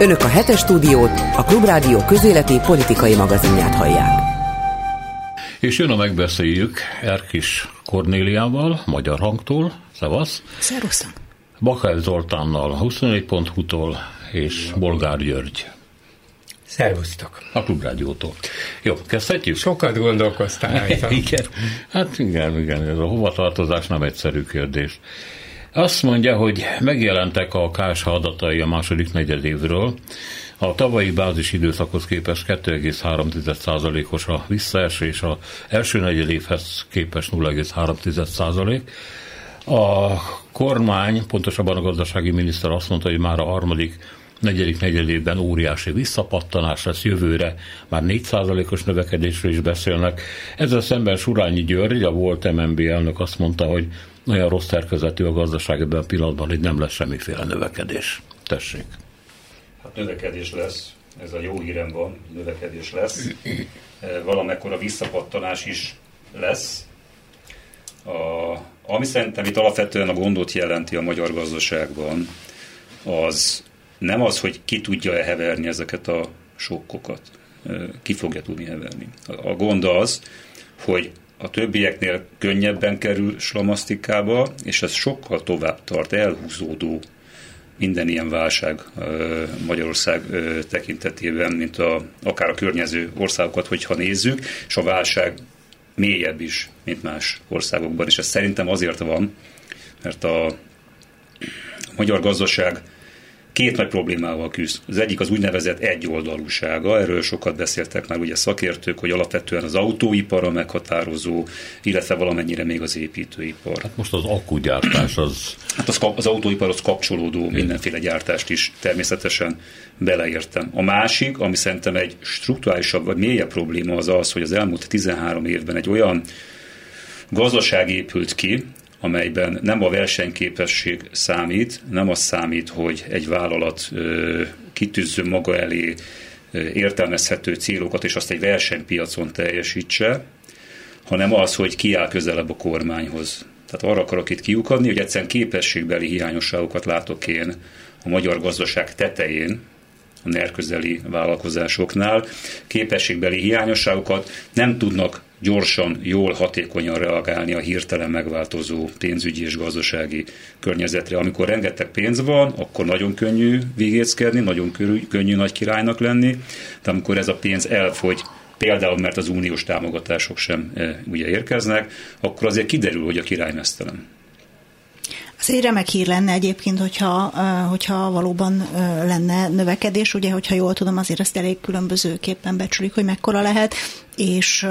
Önök a hetes stúdiót, a Klubrádió közéleti politikai magazinját hallják. És jön a megbeszéljük Erkis Kornéliával, Magyar Hangtól, Szevasz. Szerusztok. Bakár Zoltánnal, 24.hu-tól és Bolgár György. Szervusztok. A Klubrádiótól. Jó, kezdhetjük? Sokat gondolkoztál igen. Hát igen, igen, ez a hovatartozás nem egyszerű kérdés. Azt mondja, hogy megjelentek a KSH adatai a második negyedévről. A tavalyi bázis időszakhoz képest 2,3%-os a visszaesés, a első negyedévhez képest 0,3%. A kormány, pontosabban a gazdasági miniszter azt mondta, hogy már a harmadik negyedik negyedében óriási visszapattanás lesz jövőre, már 4%-os növekedésről is beszélnek. Ezzel szemben Surányi György, a volt MNB elnök azt mondta, hogy olyan rossz szerkezetű a gazdaság ebben a pillanatban, hogy nem lesz semmiféle növekedés. Tessék. Hát növekedés lesz, ez a jó hírem van, növekedés lesz. Valamekkora visszapattanás is lesz. A, ami szerintem itt alapvetően a gondot jelenti a magyar gazdaságban, az nem az, hogy ki tudja-e heverni ezeket a sokkokat. Ki fogja tudni heverni. A gond az, hogy a többieknél könnyebben kerül slamasztikába, és ez sokkal tovább tart, elhúzódó minden ilyen válság Magyarország tekintetében, mint a, akár a környező országokat, hogyha nézzük, és a válság mélyebb is, mint más országokban, és ez szerintem azért van, mert a magyar gazdaság két nagy problémával küzd. Az egyik az úgynevezett egyoldalúsága, erről sokat beszéltek már ugye szakértők, hogy alapvetően az autóipar a meghatározó, illetve valamennyire még az építőipar. Hát most az akkugyártás az... Hát az, az autóiparhoz kapcsolódó mindenféle gyártást is természetesen beleértem. A másik, ami szerintem egy strukturálisabb vagy mélyebb probléma az az, hogy az elmúlt 13 évben egy olyan gazdaság épült ki, amelyben nem a versenyképesség számít, nem az számít, hogy egy vállalat kitűzzön maga elé értelmezhető célokat, és azt egy versenypiacon teljesítse, hanem az, hogy ki áll közelebb a kormányhoz. Tehát arra akarok itt kiukadni, hogy egyszerűen képességbeli hiányosságokat látok én a magyar gazdaság tetején, a NER közeli vállalkozásoknál képességbeli hiányosságokat nem tudnak gyorsan, jól, hatékonyan reagálni a hirtelen megváltozó pénzügyi és gazdasági környezetre. Amikor rengeteg pénz van, akkor nagyon könnyű végéckedni, nagyon könnyű nagy királynak lenni, de amikor ez a pénz elfogy, például mert az uniós támogatások sem e, ugye érkeznek, akkor azért kiderül, hogy a király mesztelen. Az egy remek hír lenne egyébként, hogyha, hogyha valóban lenne növekedés, ugye, hogyha jól tudom, azért ezt elég különbözőképpen becsülik, hogy mekkora lehet, és,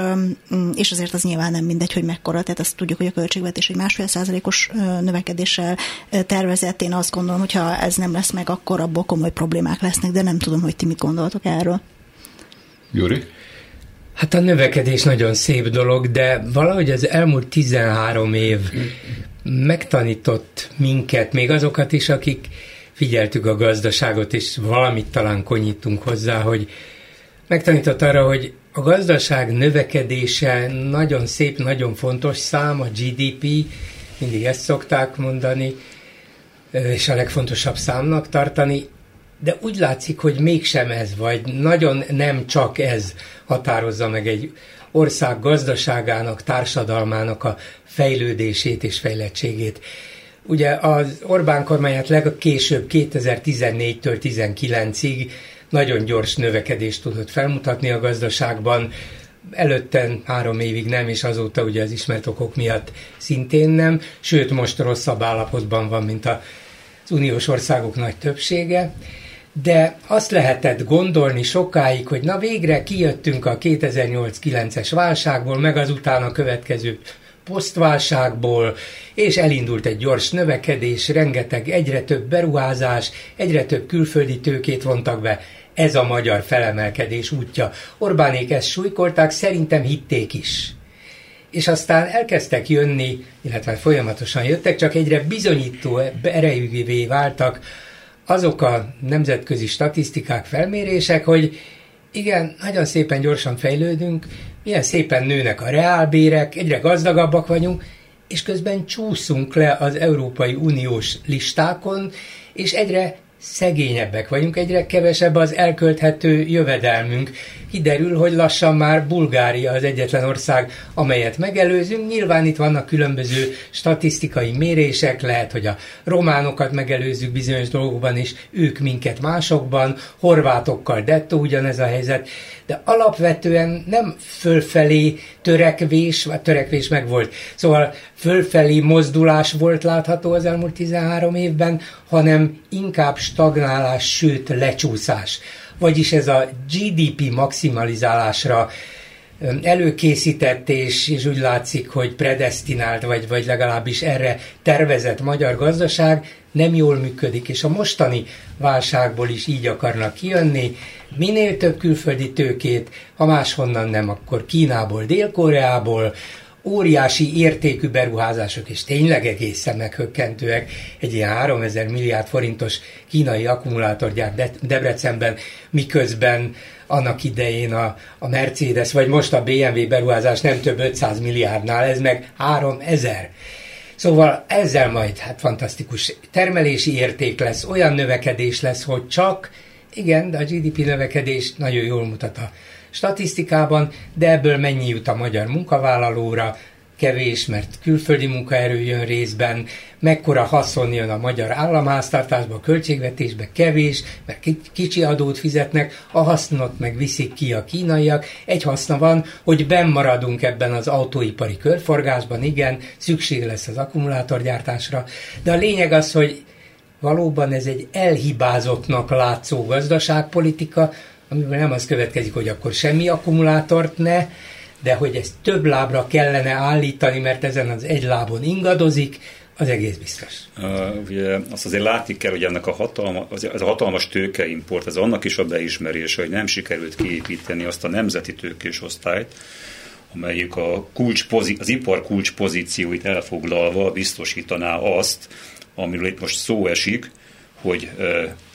és azért az nyilván nem mindegy, hogy mekkora, tehát azt tudjuk, hogy a költségvetés egy másfél százalékos növekedéssel tervezett. Én azt gondolom, hogy ha ez nem lesz meg, akkor abból komoly problémák lesznek, de nem tudom, hogy ti mit gondoltok erről. Gyuri? Hát a növekedés nagyon szép dolog, de valahogy az elmúlt 13 év megtanított minket, még azokat is, akik figyeltük a gazdaságot, és valamit talán konyítunk hozzá, hogy megtanított arra, hogy a gazdaság növekedése nagyon szép, nagyon fontos szám, a GDP, mindig ezt szokták mondani, és a legfontosabb számnak tartani, de úgy látszik, hogy mégsem ez, vagy nagyon nem csak ez határozza meg egy ország gazdaságának, társadalmának a fejlődését és fejlettségét. Ugye az Orbán kormányát legkésőbb 2014-től 19-ig nagyon gyors növekedést tudott felmutatni a gazdaságban, előtte három évig nem, és azóta ugye az ismert okok miatt szintén nem, sőt most rosszabb állapotban van, mint az uniós országok nagy többsége de azt lehetett gondolni sokáig, hogy na végre kijöttünk a 2008-9-es válságból, meg az utána következő posztválságból, és elindult egy gyors növekedés, rengeteg, egyre több beruházás, egyre több külföldi tőkét vontak be. Ez a magyar felemelkedés útja. Orbánék ezt súlykolták, szerintem hitték is. És aztán elkezdtek jönni, illetve folyamatosan jöttek, csak egyre bizonyító erejűvé váltak azok a nemzetközi statisztikák, felmérések, hogy igen, nagyon szépen gyorsan fejlődünk, milyen szépen nőnek a reálbérek, egyre gazdagabbak vagyunk, és közben csúszunk le az Európai Uniós listákon, és egyre szegényebbek vagyunk, egyre kevesebb az elkölthető jövedelmünk. Kiderül, hogy lassan már Bulgária az egyetlen ország, amelyet megelőzünk. Nyilván itt vannak különböző statisztikai mérések, lehet, hogy a románokat megelőzzük bizonyos dolgokban, és ők minket másokban, horvátokkal dettó ugyanez a helyzet, de alapvetően nem fölfelé törekvés, vagy törekvés meg volt. Szóval fölfelé mozdulás volt látható az elmúlt 13 évben, hanem inkább stagnálás, sőt lecsúszás. Vagyis ez a GDP maximalizálásra előkészített, és, és úgy látszik, hogy predestinált, vagy, vagy legalábbis erre tervezett magyar gazdaság nem jól működik, és a mostani válságból is így akarnak kijönni. Minél több külföldi tőkét, ha máshonnan nem, akkor Kínából, Dél-Koreából, óriási értékű beruházások, és tényleg egészen meghökkentőek. Egy ilyen 3000 milliárd forintos kínai akkumulátorgyár Debrecenben, miközben annak idején a, a Mercedes, vagy most a BMW beruházás nem több 500 milliárdnál, ez meg 3000. Szóval ezzel majd hát fantasztikus termelési érték lesz, olyan növekedés lesz, hogy csak, igen, de a GDP növekedés nagyon jól mutat a statisztikában, de ebből mennyi jut a magyar munkavállalóra, kevés, mert külföldi munkaerő jön részben, mekkora haszon jön a magyar államháztartásba, a költségvetésbe, kevés, mert kicsi adót fizetnek, a hasznot meg viszik ki a kínaiak. Egy haszna van, hogy benn maradunk ebben az autóipari körforgásban, igen, szükség lesz az akkumulátorgyártásra, de a lényeg az, hogy valóban ez egy elhibázottnak látszó gazdaságpolitika, amiben nem az következik, hogy akkor semmi akkumulátort ne, de hogy ezt több lábra kellene állítani, mert ezen az egy lábon ingadozik, az egész biztos. Uh, ugye azt azért látni kell, hogy ennek a, hatalma, az, az a hatalmas tőkeimport, ez annak is a beismerése, hogy nem sikerült kiépíteni azt a nemzeti tőkés osztályt, amelyik a kulcs, az ipar kulcs pozícióit elfoglalva biztosítaná azt, amiről itt most szó esik, hogy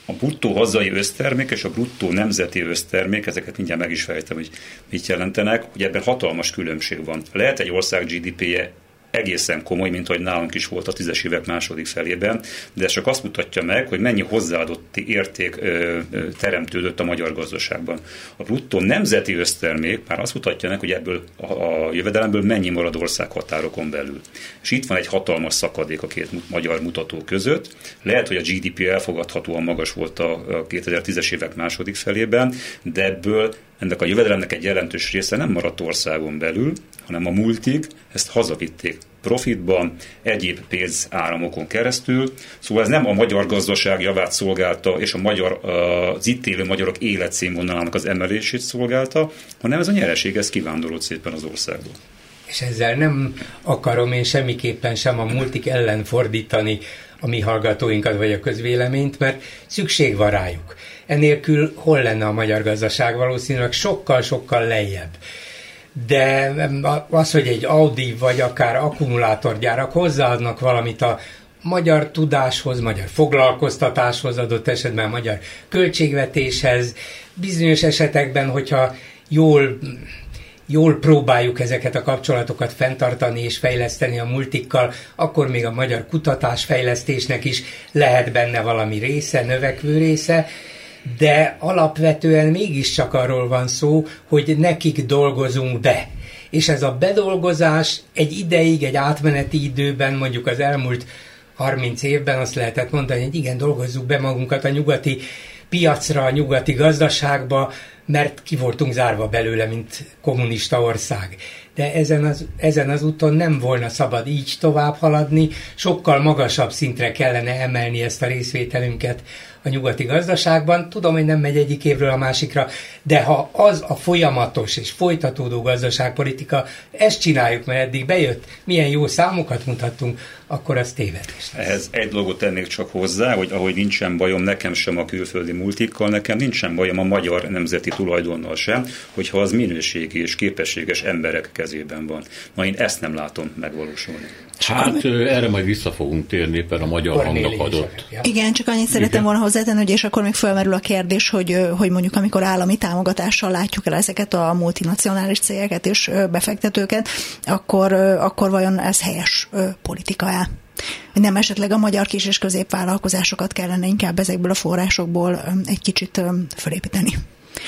a bruttó hazai össztermék és a bruttó nemzeti össztermék, ezeket mindjárt meg is fejtem, hogy mit jelentenek, hogy ebben hatalmas különbség van. Lehet egy ország GDP-je egészen komoly, mint hogy nálunk is volt a tízes évek második felében, de ez csak azt mutatja meg, hogy mennyi hozzáadott érték ö, ö, teremtődött a magyar gazdaságban. A bruttó nemzeti össztermék már azt mutatja meg, hogy ebből a, a jövedelemből mennyi marad ország határokon belül. És itt van egy hatalmas szakadék a két magyar mutató között. Lehet, hogy a GDP elfogadhatóan magas volt a 2010-es évek második felében, de ebből ennek a jövedelemnek egy jelentős része nem maradt országon belül, hanem a multik ezt hazavitték profitban, egyéb pénzáramokon keresztül. Szóval ez nem a magyar gazdaság javát szolgálta, és a magyar, az itt élő magyarok életszínvonalának az emelését szolgálta, hanem ez a nyereség, ez kivándorolt szépen az országból. És ezzel nem akarom én semmiképpen sem a multik ellen fordítani a mi hallgatóinkat vagy a közvéleményt, mert szükség van rájuk. Enélkül hol lenne a magyar gazdaság? Valószínűleg sokkal-sokkal lejjebb. De az, hogy egy Audi vagy akár akkumulátorgyárak hozzáadnak valamit a magyar tudáshoz, magyar foglalkoztatáshoz, adott esetben magyar költségvetéshez, bizonyos esetekben, hogyha jól jól próbáljuk ezeket a kapcsolatokat fenntartani és fejleszteni a multikkal, akkor még a magyar kutatásfejlesztésnek is lehet benne valami része, növekvő része, de alapvetően mégiscsak arról van szó, hogy nekik dolgozunk be. És ez a bedolgozás egy ideig, egy átmeneti időben, mondjuk az elmúlt 30 évben azt lehetett mondani, hogy igen, dolgozzuk be magunkat a nyugati piacra, a nyugati gazdaságba, mert ki voltunk zárva belőle, mint kommunista ország. De ezen az, ezen az úton nem volna szabad így tovább haladni, sokkal magasabb szintre kellene emelni ezt a részvételünket a nyugati gazdaságban. Tudom, hogy nem megy egyik évről a másikra, de ha az a folyamatos és folytatódó gazdaságpolitika, ezt csináljuk, mert eddig bejött, milyen jó számokat mutattunk, akkor az tévedés. Ehhez egy dolgot tennék csak hozzá, hogy ahogy nincsen bajom nekem sem a külföldi multikkal, nekem nincsen bajom a magyar nemzeti tulajdonnal sem, hogyha az minőségi és képességes emberek kezében van. Ma én ezt nem látom megvalósulni. Hát erre majd vissza fogunk térni, mert a magyar hangnak adott. Igen, csak annyit szeretem volna hozzátenni, hogy és akkor még felmerül a kérdés, hogy, hogy mondjuk amikor állami támogatással látjuk el ezeket a multinacionális cégeket és befektetőket, akkor, akkor vajon ez helyes politika-e? Nem esetleg a magyar kis- és középvállalkozásokat kellene inkább ezekből a forrásokból egy kicsit fölépíteni?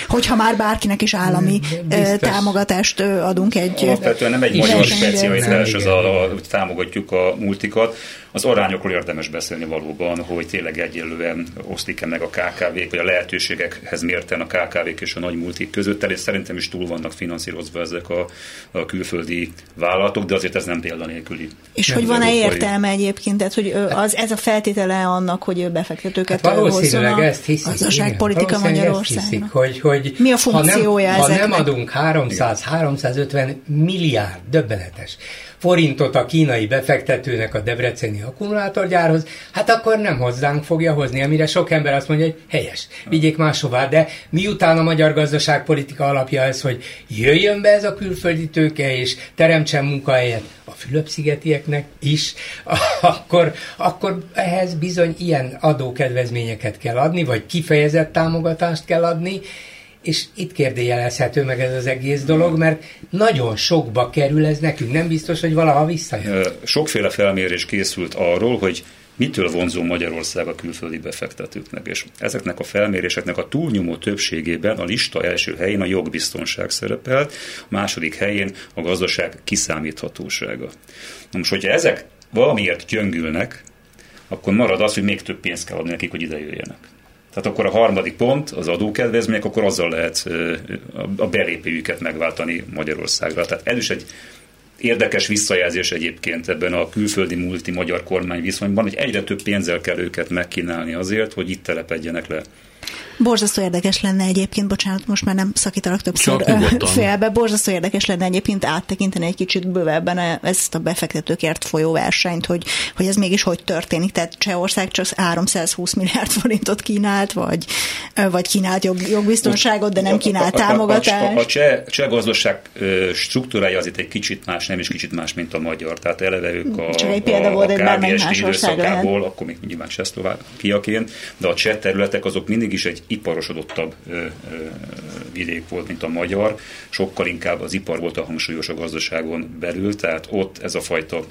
hogyha már bárkinek is állami Biztos. támogatást adunk egy... Alapvetően nem egy magyar specialitás az, hogy támogatjuk a multikat, az arányokról érdemes beszélni valóban, hogy tényleg egyelően oszlik-e meg a KKV-k, vagy a lehetőségekhez mérten a KKV-k és a nagy multik között, és szerintem is túl vannak finanszírozva ezek a, a külföldi vállalatok, de azért ez nem példanélküli. És hogy van-e értelme egyébként, tehát hogy az, ez a feltétele annak, hogy befektetőket hát valószínűleg ezt hiszik, gazdaságpolitika Magyarországnak. hogy, hogy Mi a funkciója ha nem, ha nem adunk 300-350 milliárd, döbbenetes forintot a kínai befektetőnek a debreceni akkumulátorgyárhoz, hát akkor nem hozzánk fogja hozni, amire sok ember azt mondja, hogy helyes, vigyék máshová, de miután a magyar gazdaságpolitika alapja ez, hogy jöjjön be ez a külföldi tőke, és teremtsen munkahelyet a Fülöp-szigetieknek is, akkor, akkor ehhez bizony ilyen adókedvezményeket kell adni, vagy kifejezett támogatást kell adni, és itt kérdéjelezhető meg ez az egész dolog, mert nagyon sokba kerül ez nekünk, nem biztos, hogy valaha visszajön. Sokféle felmérés készült arról, hogy mitől vonzó Magyarország a külföldi befektetőknek, és ezeknek a felméréseknek a túlnyomó többségében a lista első helyén a jogbiztonság szerepelt, a második helyén a gazdaság kiszámíthatósága. Na most, hogyha ezek valamiért gyöngülnek, akkor marad az, hogy még több pénzt kell adni nekik, hogy ide jöjjenek. Tehát akkor a harmadik pont, az adókedvezmények, akkor azzal lehet a belépőjüket megváltani Magyarországra. Tehát ez is egy érdekes visszajelzés egyébként ebben a külföldi multi magyar kormány viszonyban, hogy egyre több pénzzel kell őket megkínálni azért, hogy itt telepedjenek le. Borzasztó érdekes lenne egyébként, bocsánat, most már nem szakítalak többször félbe, borzasztó érdekes lenne egyébként áttekinteni egy kicsit bővebben ezt a befektetőkért folyó versenyt, hogy, hogy ez mégis hogy történik. Tehát Csehország csak 320 milliárd forintot kínált, vagy, vagy kínált jog, jogbiztonságot, de nem kínált támogatást. A, a, a, a cseh, cseh gazdaság struktúrája azért egy kicsit más, nem is kicsit más, mint a magyar. Tehát eleve ők a, csak egy példa volt, egy bármely más országából, akkor még nyilván Csehszlovákiaként, de a cseh területek azok mindig is egy iparosodottabb vidék volt, mint a magyar, sokkal inkább az ipar volt a hangsúlyos a gazdaságon belül, tehát ott ez a fajta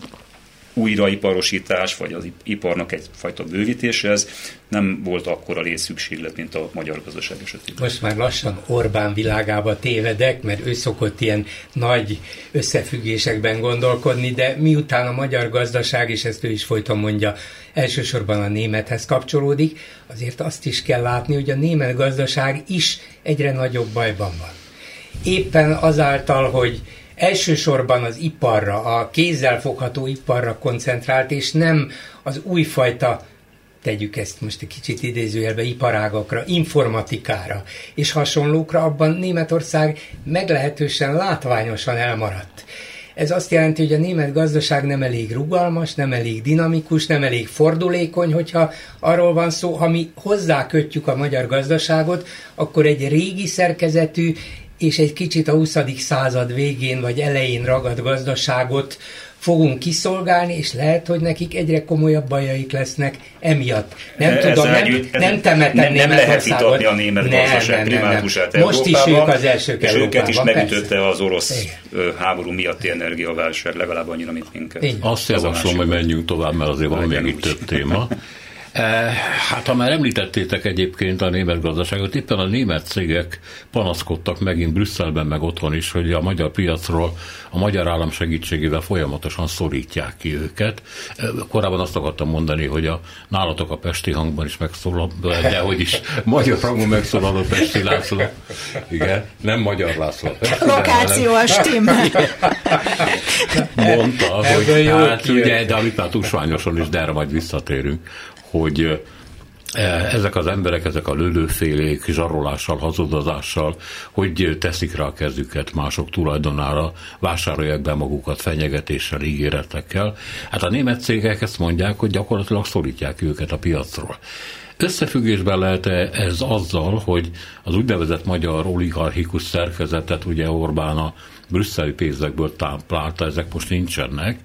újraiparosítás, vagy az iparnak egyfajta bővítése, ez nem volt akkora létszükséglet, mint a magyar gazdaság esetében. Most már lassan Orbán világába tévedek, mert ő szokott ilyen nagy összefüggésekben gondolkodni, de miután a magyar gazdaság, és ezt ő is folyton mondja, elsősorban a némethez kapcsolódik, azért azt is kell látni, hogy a német gazdaság is egyre nagyobb bajban van. Éppen azáltal, hogy elsősorban az iparra, a kézzel fogható iparra koncentrált, és nem az újfajta tegyük ezt most egy kicsit idézőjelbe, iparágakra, informatikára és hasonlókra, abban Németország meglehetősen látványosan elmaradt. Ez azt jelenti, hogy a német gazdaság nem elég rugalmas, nem elég dinamikus, nem elég fordulékony, hogyha arról van szó, ha mi hozzákötjük a magyar gazdaságot, akkor egy régi szerkezetű és egy kicsit a 20. század végén vagy elején ragadt gazdaságot fogunk kiszolgálni, és lehet, hogy nekik egyre komolyabb bajaik lesznek emiatt. Nem e, tudom, nem, együtt, nem temetem nem, nem lehet vitatni a német nem, gazdaság nem, nem, nem. Most is ők az elsők És őket is megütötte az orosz Igen. háború miatti energiaválság, legalább annyira, mint minket. Igen. Azt javaslom, hogy menjünk tovább, mert azért van még itt több téma. Eh, hát ha már említettétek egyébként a német gazdaságot, éppen a német cégek panaszkodtak megint Brüsszelben, meg otthon is, hogy a magyar piacról a magyar állam segítségével folyamatosan szorítják ki őket. Eh, korábban azt akartam mondani, hogy a nálatok a Pesti hangban is megszólal, de hogy is magyar hangon megszólal a Pesti László. Igen, nem magyar László. Lokáció a stimmel. Mondta, hogy hát ugye, de amit már tusványosan is, de erre majd visszatérünk, hogy ezek az emberek, ezek a lőlőfélék zsarolással, hazudozással, hogy teszik rá a kezüket mások tulajdonára, vásárolják be magukat fenyegetéssel, ígéretekkel. Hát a német cégek ezt mondják, hogy gyakorlatilag szorítják őket a piacról. Összefüggésben lehet -e ez azzal, hogy az úgynevezett magyar oligarchikus szerkezetet ugye Orbán a brüsszeli pénzekből táplálta, ezek most nincsenek,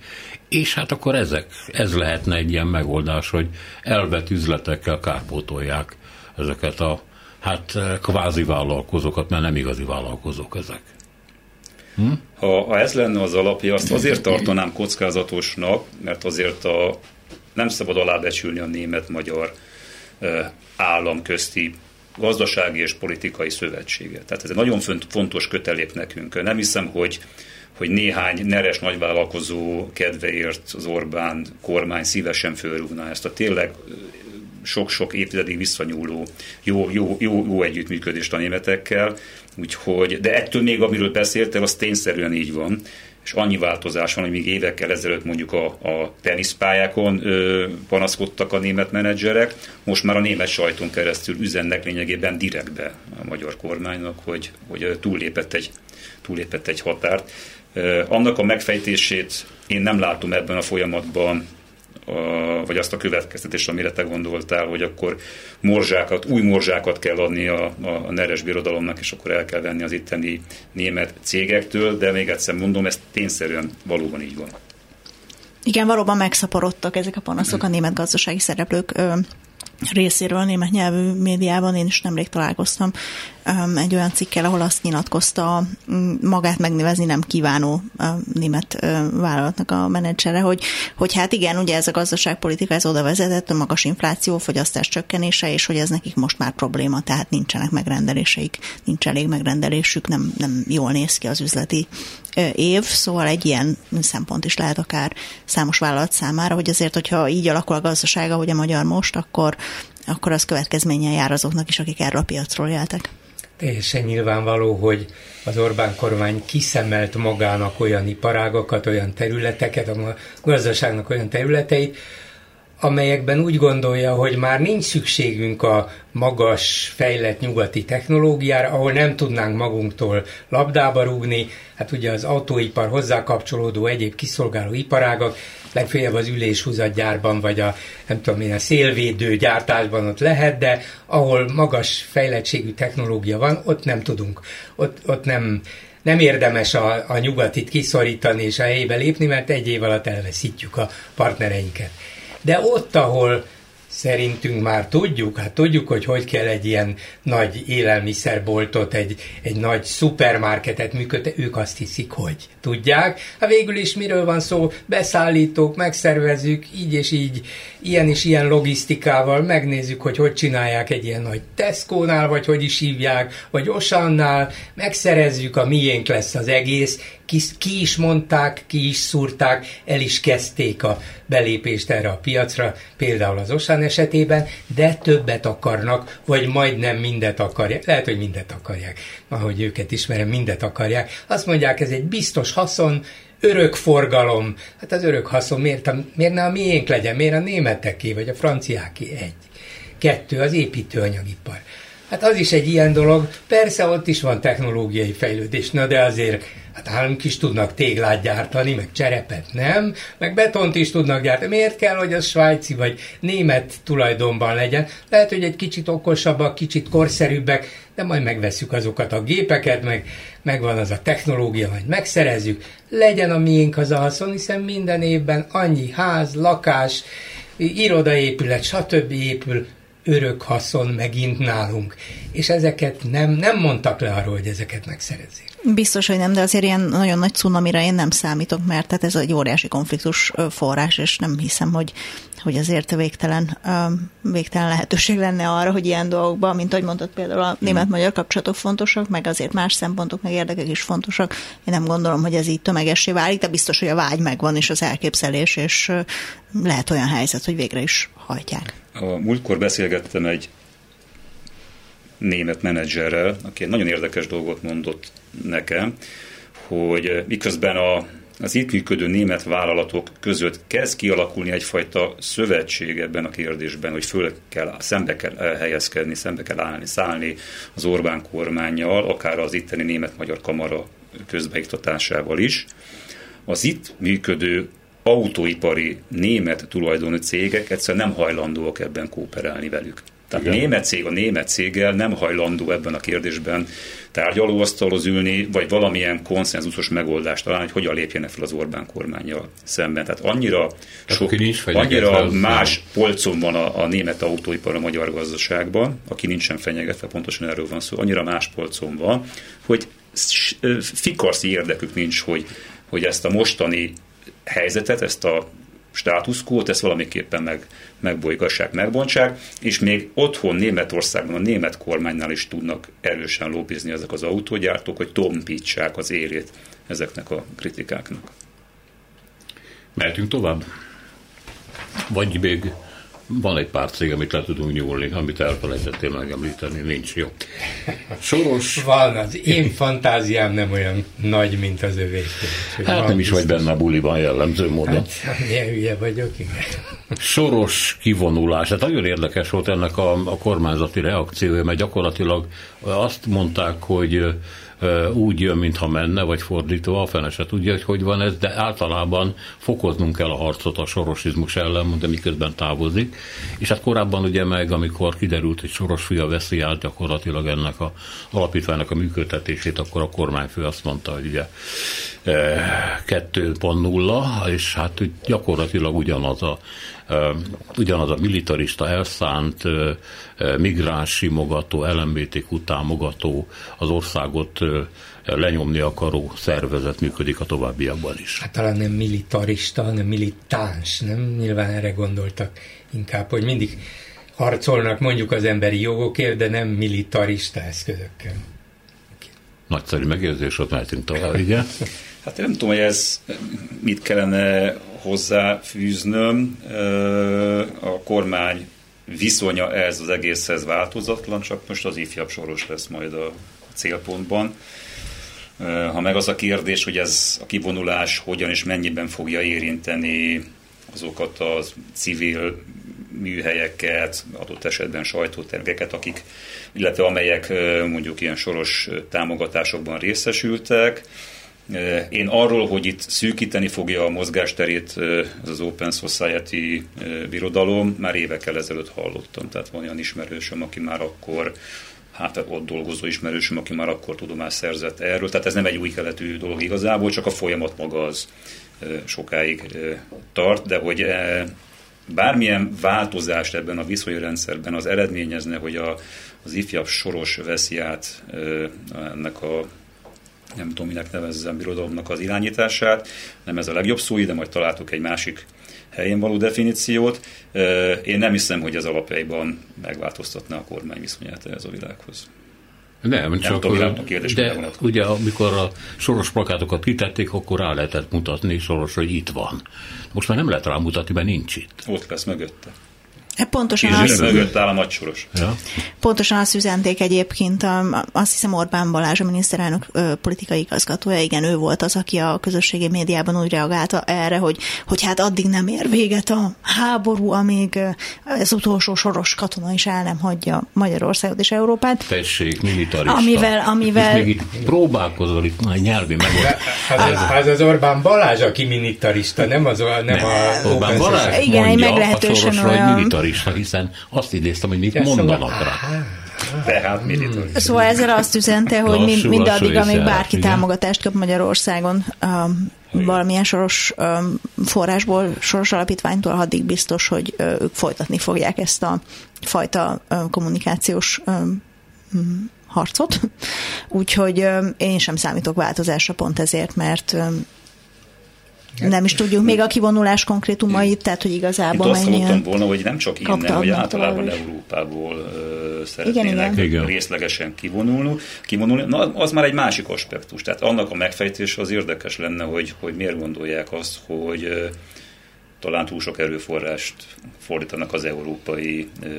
és hát akkor ezek, ez lehetne egy ilyen megoldás, hogy elvett üzletekkel kárpótolják ezeket a hát kvázi vállalkozókat, mert nem igazi vállalkozók ezek. Hm? Ha, ha ez lenne az alapja, azt azért tartanám kockázatosnak, mert azért a, nem szabad alábecsülni a német-magyar állam közti gazdasági és politikai szövetséget. Tehát ez egy nagyon fontos kötelép nekünk. Nem hiszem, hogy hogy néhány neres nagyvállalkozó kedveért az Orbán kormány szívesen fölrúgná ezt a tényleg sok-sok évtizedig visszanyúló jó, jó, jó, jó együttműködést a németekkel, úgyhogy, de ettől még, amiről beszéltél, az tényszerűen így van és annyi változás van, hogy még évekkel ezelőtt mondjuk a, a teniszpályákon ö, panaszkodtak a német menedzserek, most már a német sajton keresztül üzennek lényegében direktbe a magyar kormánynak, hogy, hogy túllépett egy, túllépett egy határt. Annak a megfejtését én nem látom ebben a folyamatban vagy azt a következtetést, amire te gondoltál, hogy akkor morzsákat, új morzsákat kell adni a, a neres birodalomnak, és akkor el kell venni az itteni német cégektől, de még egyszer mondom, ez tényszerűen valóban így van. Igen, valóban megszaporodtak ezek a panaszok a német gazdasági szereplők részéről a német nyelvű médiában én is nemrég találkoztam egy olyan cikkel, ahol azt nyilatkozta magát megnevezni nem kívánó német vállalatnak a menedzsere, hogy, hogy hát igen, ugye ez a gazdaságpolitika ez oda vezetett, a magas infláció, fogyasztás csökkenése, és hogy ez nekik most már probléma, tehát nincsenek megrendeléseik, nincs elég megrendelésük, nem, nem jól néz ki az üzleti év, szóval egy ilyen szempont is lehet akár számos vállalat számára, hogy azért, hogyha így alakul a gazdasága, hogy a magyar most, akkor, akkor az következménye jár azoknak is, akik erről a piacról éltek. Teljesen nyilvánvaló, hogy az Orbán kormány kiszemelt magának olyan iparágokat, olyan területeket, a gazdaságnak olyan területeit, amelyekben úgy gondolja, hogy már nincs szükségünk a magas, fejlett nyugati technológiára, ahol nem tudnánk magunktól labdába rúgni, hát ugye az autóipar hozzá kapcsolódó egyéb kiszolgáló iparágak, legfeljebb az üléshúzatgyárban, vagy a nem tudom én, a szélvédő gyártásban ott lehet, de ahol magas fejlettségű technológia van, ott nem tudunk, ott, ott nem, nem érdemes a, a nyugatit kiszorítani és a helyébe lépni, mert egy év alatt elveszítjük a partnereinket. De ott, ahol szerintünk már tudjuk, hát tudjuk, hogy hogy kell egy ilyen nagy élelmiszerboltot, egy, egy nagy szupermarketet működtetni, ők azt hiszik, hogy tudják. Hát végül is miről van szó? Beszállítók, megszervezzük, így és így, ilyen és ilyen logisztikával, megnézzük, hogy hogy csinálják egy ilyen nagy Tesco-nál, vagy hogy is hívják, vagy Osannál, megszerezzük, a miénk lesz az egész, ki, ki is mondták, ki is szúrták, el is kezdték a belépést erre a piacra, például az Osan esetében, de többet akarnak, vagy majdnem mindet akarják. Lehet, hogy mindet akarják, ahogy őket ismerem, mindet akarják. Azt mondják, ez egy biztos haszon, örök forgalom. Hát az örök haszon miért, a, miért ne a miénk legyen, miért a németeké, vagy a franciáké egy. Kettő, az építőanyagipar. Hát az is egy ilyen dolog. Persze ott is van technológiai fejlődés, na de azért Hát nálunk is tudnak téglát gyártani, meg cserepet, nem? Meg betont is tudnak gyártani. Miért kell, hogy az svájci vagy német tulajdonban legyen? Lehet, hogy egy kicsit okosabbak, kicsit korszerűbbek, de majd megveszük azokat a gépeket, meg megvan az a technológia, majd megszerezzük. Legyen a miénk az a haszon, hiszen minden évben annyi ház, lakás, irodaépület, stb. épül, örök haszon megint nálunk. És ezeket nem, nem mondtak le arról, hogy ezeket megszerezzék. Biztos, hogy nem, de azért ilyen nagyon nagy cunamira én nem számítok, mert tehát ez egy óriási konfliktus forrás, és nem hiszem, hogy, hogy azért végtelen, végtelen lehetőség lenne arra, hogy ilyen dolgokban, mint ahogy mondtad például a német-magyar kapcsolatok fontosak, meg azért más szempontok, meg érdekek is fontosak. Én nem gondolom, hogy ez így tömegessé válik, de biztos, hogy a vágy megvan, és az elképzelés, és lehet olyan helyzet, hogy végre is hajtják. A múltkor beszélgettem egy német menedzserrel, aki egy nagyon érdekes dolgot mondott nekem, hogy miközben a, az itt működő német vállalatok között kezd kialakulni egyfajta szövetség ebben a kérdésben, hogy föl kell, szembe kell helyezkedni, szembe kell állni, szállni az Orbán kormányjal, akár az itteni német-magyar kamara közbeiktatásával is. Az itt működő autóipari német tulajdonú cégek egyszerűen nem hajlandóak ebben kooperálni velük. Tehát a német cég a német céggel nem hajlandó ebben a kérdésben tárgyalóasztalhoz ülni, vagy valamilyen konszenzusos megoldást találni, hogy hogyan lépjenek fel az Orbán kormányjal szemben. Tehát annyira, Tehát nincs annyira más polcon van a, a német autóipar a magyar gazdaságban, aki nincsen fenyegetve, pontosan erről van szó, annyira más polcon van, hogy fikarszi érdekük nincs, hogy, hogy ezt a mostani helyzetet, ezt a státuszkót, ezt valamiképpen meg, megbolygassák, megbontsák, és még otthon Németországban, a német kormánynál is tudnak erősen lóbizni ezek az autógyártók, hogy tompítsák az érét ezeknek a kritikáknak. Mehetünk tovább? Vagy még van egy pár cég, amit le tudunk nyúlni, amit elfelejtettél megemlíteni, nincs jó. Soros... Van, az én fantáziám nem olyan nagy, mint az övé. Hát nem is vagy benne a buliban jellemző módon. Hát, milyen hülye vagyok, igen. Soros kivonulás. Hát nagyon érdekes volt ennek a, a kormányzati reakciója, mert gyakorlatilag azt mondták, hogy úgy jön, mintha menne, vagy fordítva, a fene se tudja, hogy hogy van ez, de általában fokoznunk kell a harcot a sorosizmus ellen, de miközben távozik. És hát korábban ugye meg, amikor kiderült, hogy Soros fia veszi át gyakorlatilag ennek a alapítványnak a működtetését, akkor a kormányfő azt mondta, hogy ugye 2.0, és hát gyakorlatilag ugyanaz a ugyanaz a militarista elszánt, migráns simogató, LMBTQ támogató, az országot lenyomni akaró szervezet működik a továbbiakban is. Hát talán nem militarista, hanem militáns, nem? Nyilván erre gondoltak inkább, hogy mindig harcolnak mondjuk az emberi jogokért, de nem militarista eszközökkel. Nagyszerű megérzés, ott mehetünk tovább, ugye? Hát én nem tudom, hogy ez mit kellene hozzáfűznöm. A kormány viszonya ez az egészhez változatlan, csak most az ifjabb soros lesz majd a célpontban. Ha meg az a kérdés, hogy ez a kivonulás hogyan és mennyiben fogja érinteni azokat a civil műhelyeket, adott esetben sajtóterveket, akik, illetve amelyek mondjuk ilyen soros támogatásokban részesültek, én arról, hogy itt szűkíteni fogja a mozgásterét ez az Open Society birodalom, már évekkel ezelőtt hallottam. Tehát van olyan ismerősöm, aki már akkor hát ott dolgozó ismerősöm, aki már akkor tudomást szerzett erről. Tehát ez nem egy új keletű dolog igazából, csak a folyamat maga az sokáig tart, de hogy bármilyen változást ebben a viszonyrendszerben az eredményezne, hogy a, az ifjabb soros veszi át ennek a nem tudom, minek nevezzem, birodalomnak az irányítását. Nem ez a legjobb szó, de majd találtuk egy másik helyén való definíciót. Én nem hiszem, hogy ez alapjaiban megváltoztatná a kormány viszonyát ez a világhoz. Nem, nem csak, tudom, a kérdés de ugye amikor a soros plakátokat kitették, akkor rá lehetett mutatni soros, hogy itt van. Most már nem lehet rámutatni, mert nincs itt. Ott lesz mögötte. Hát pontosan és az, mögött áll a macsoros. Ja. Pontosan azt üzenték egyébként, azt hiszem Orbán Balázs, a miniszterelnök politikai igazgatója, igen, ő volt az, aki a közösségi médiában úgy reagálta erre, hogy, hogy hát addig nem ér véget a háború, amíg az utolsó soros katona is el nem hagyja Magyarországot és Európát. Tessék, militarista. Amivel, amivel... És még itt próbálkozol itt a nyelvi megoldás. Az, az, az, az Orbán Balázs, aki militarista, nem az nem, nem a... Orbán Balázs igen, egy meglehetősen olyan militarista, hiszen azt idéztem, hogy mit ja, mondanak szóval, rá. Tehát militarista. Szóval ezzel azt üzente, hogy mind, mindaddig, amíg bárki igen. támogatást kap Magyarországon, um, valamilyen soros um, forrásból, soros alapítványtól, addig biztos, hogy uh, ők folytatni fogják ezt a fajta uh, kommunikációs um, harcot. Úgyhogy um, én sem számítok változásra pont ezért, mert um, nem is tudjuk még a kivonulás konkrétumait, tehát hogy igazából Itt azt hallottam volna, hogy nem csak innen, hogy általában is. Európából uh, szeretnének igen, igen. részlegesen kivonulni, kivonulni. Na, az már egy másik aspektus. Tehát annak a megfejtése az érdekes lenne, hogy, hogy miért gondolják azt, hogy uh, talán túl sok erőforrást fordítanak az európai uh,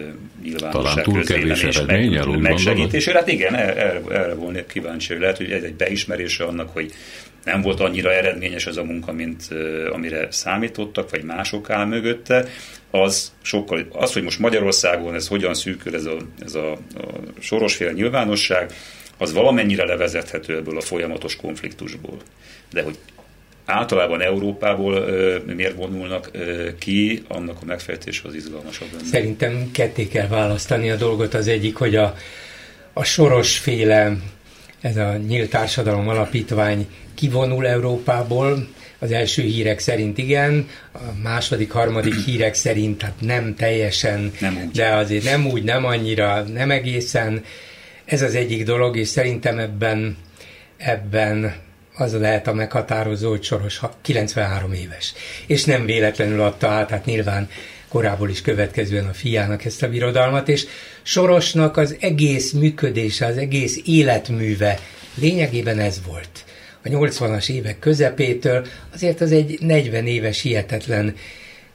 nyilvánosság közvélemény meg, megsegítésére. Hát igen, erre, erre volnék kíváncsi, hogy lehet, hogy ez egy beismerése annak, hogy nem volt annyira eredményes ez a munka, mint amire számítottak, vagy mások áll mögötte, az sokkal, az, hogy most Magyarországon ez hogyan szűkül ez a, ez a, a sorosféle nyilvánosság, az valamennyire levezethető ebből a folyamatos konfliktusból. De hogy általában Európából miért vonulnak ki, annak a megfejtése az izgalmasabb lenne. Szerintem ketté kell választani a dolgot. Az egyik, hogy a, a sorosféle, ez a Nyílt Társadalom Alapítvány kivonul Európából, az első hírek szerint igen, a második, harmadik hírek szerint hát nem teljesen, nem úgy. de azért nem úgy, nem annyira, nem egészen. Ez az egyik dolog, és szerintem ebben, ebben az lehet a meghatározó, hogy Soros 93 éves. És nem véletlenül adta át, hát nyilván korából is következően a fiának ezt a birodalmat, és Sorosnak az egész működése, az egész életműve lényegében ez volt. A 80-as évek közepétől azért az egy 40 éves hihetetlen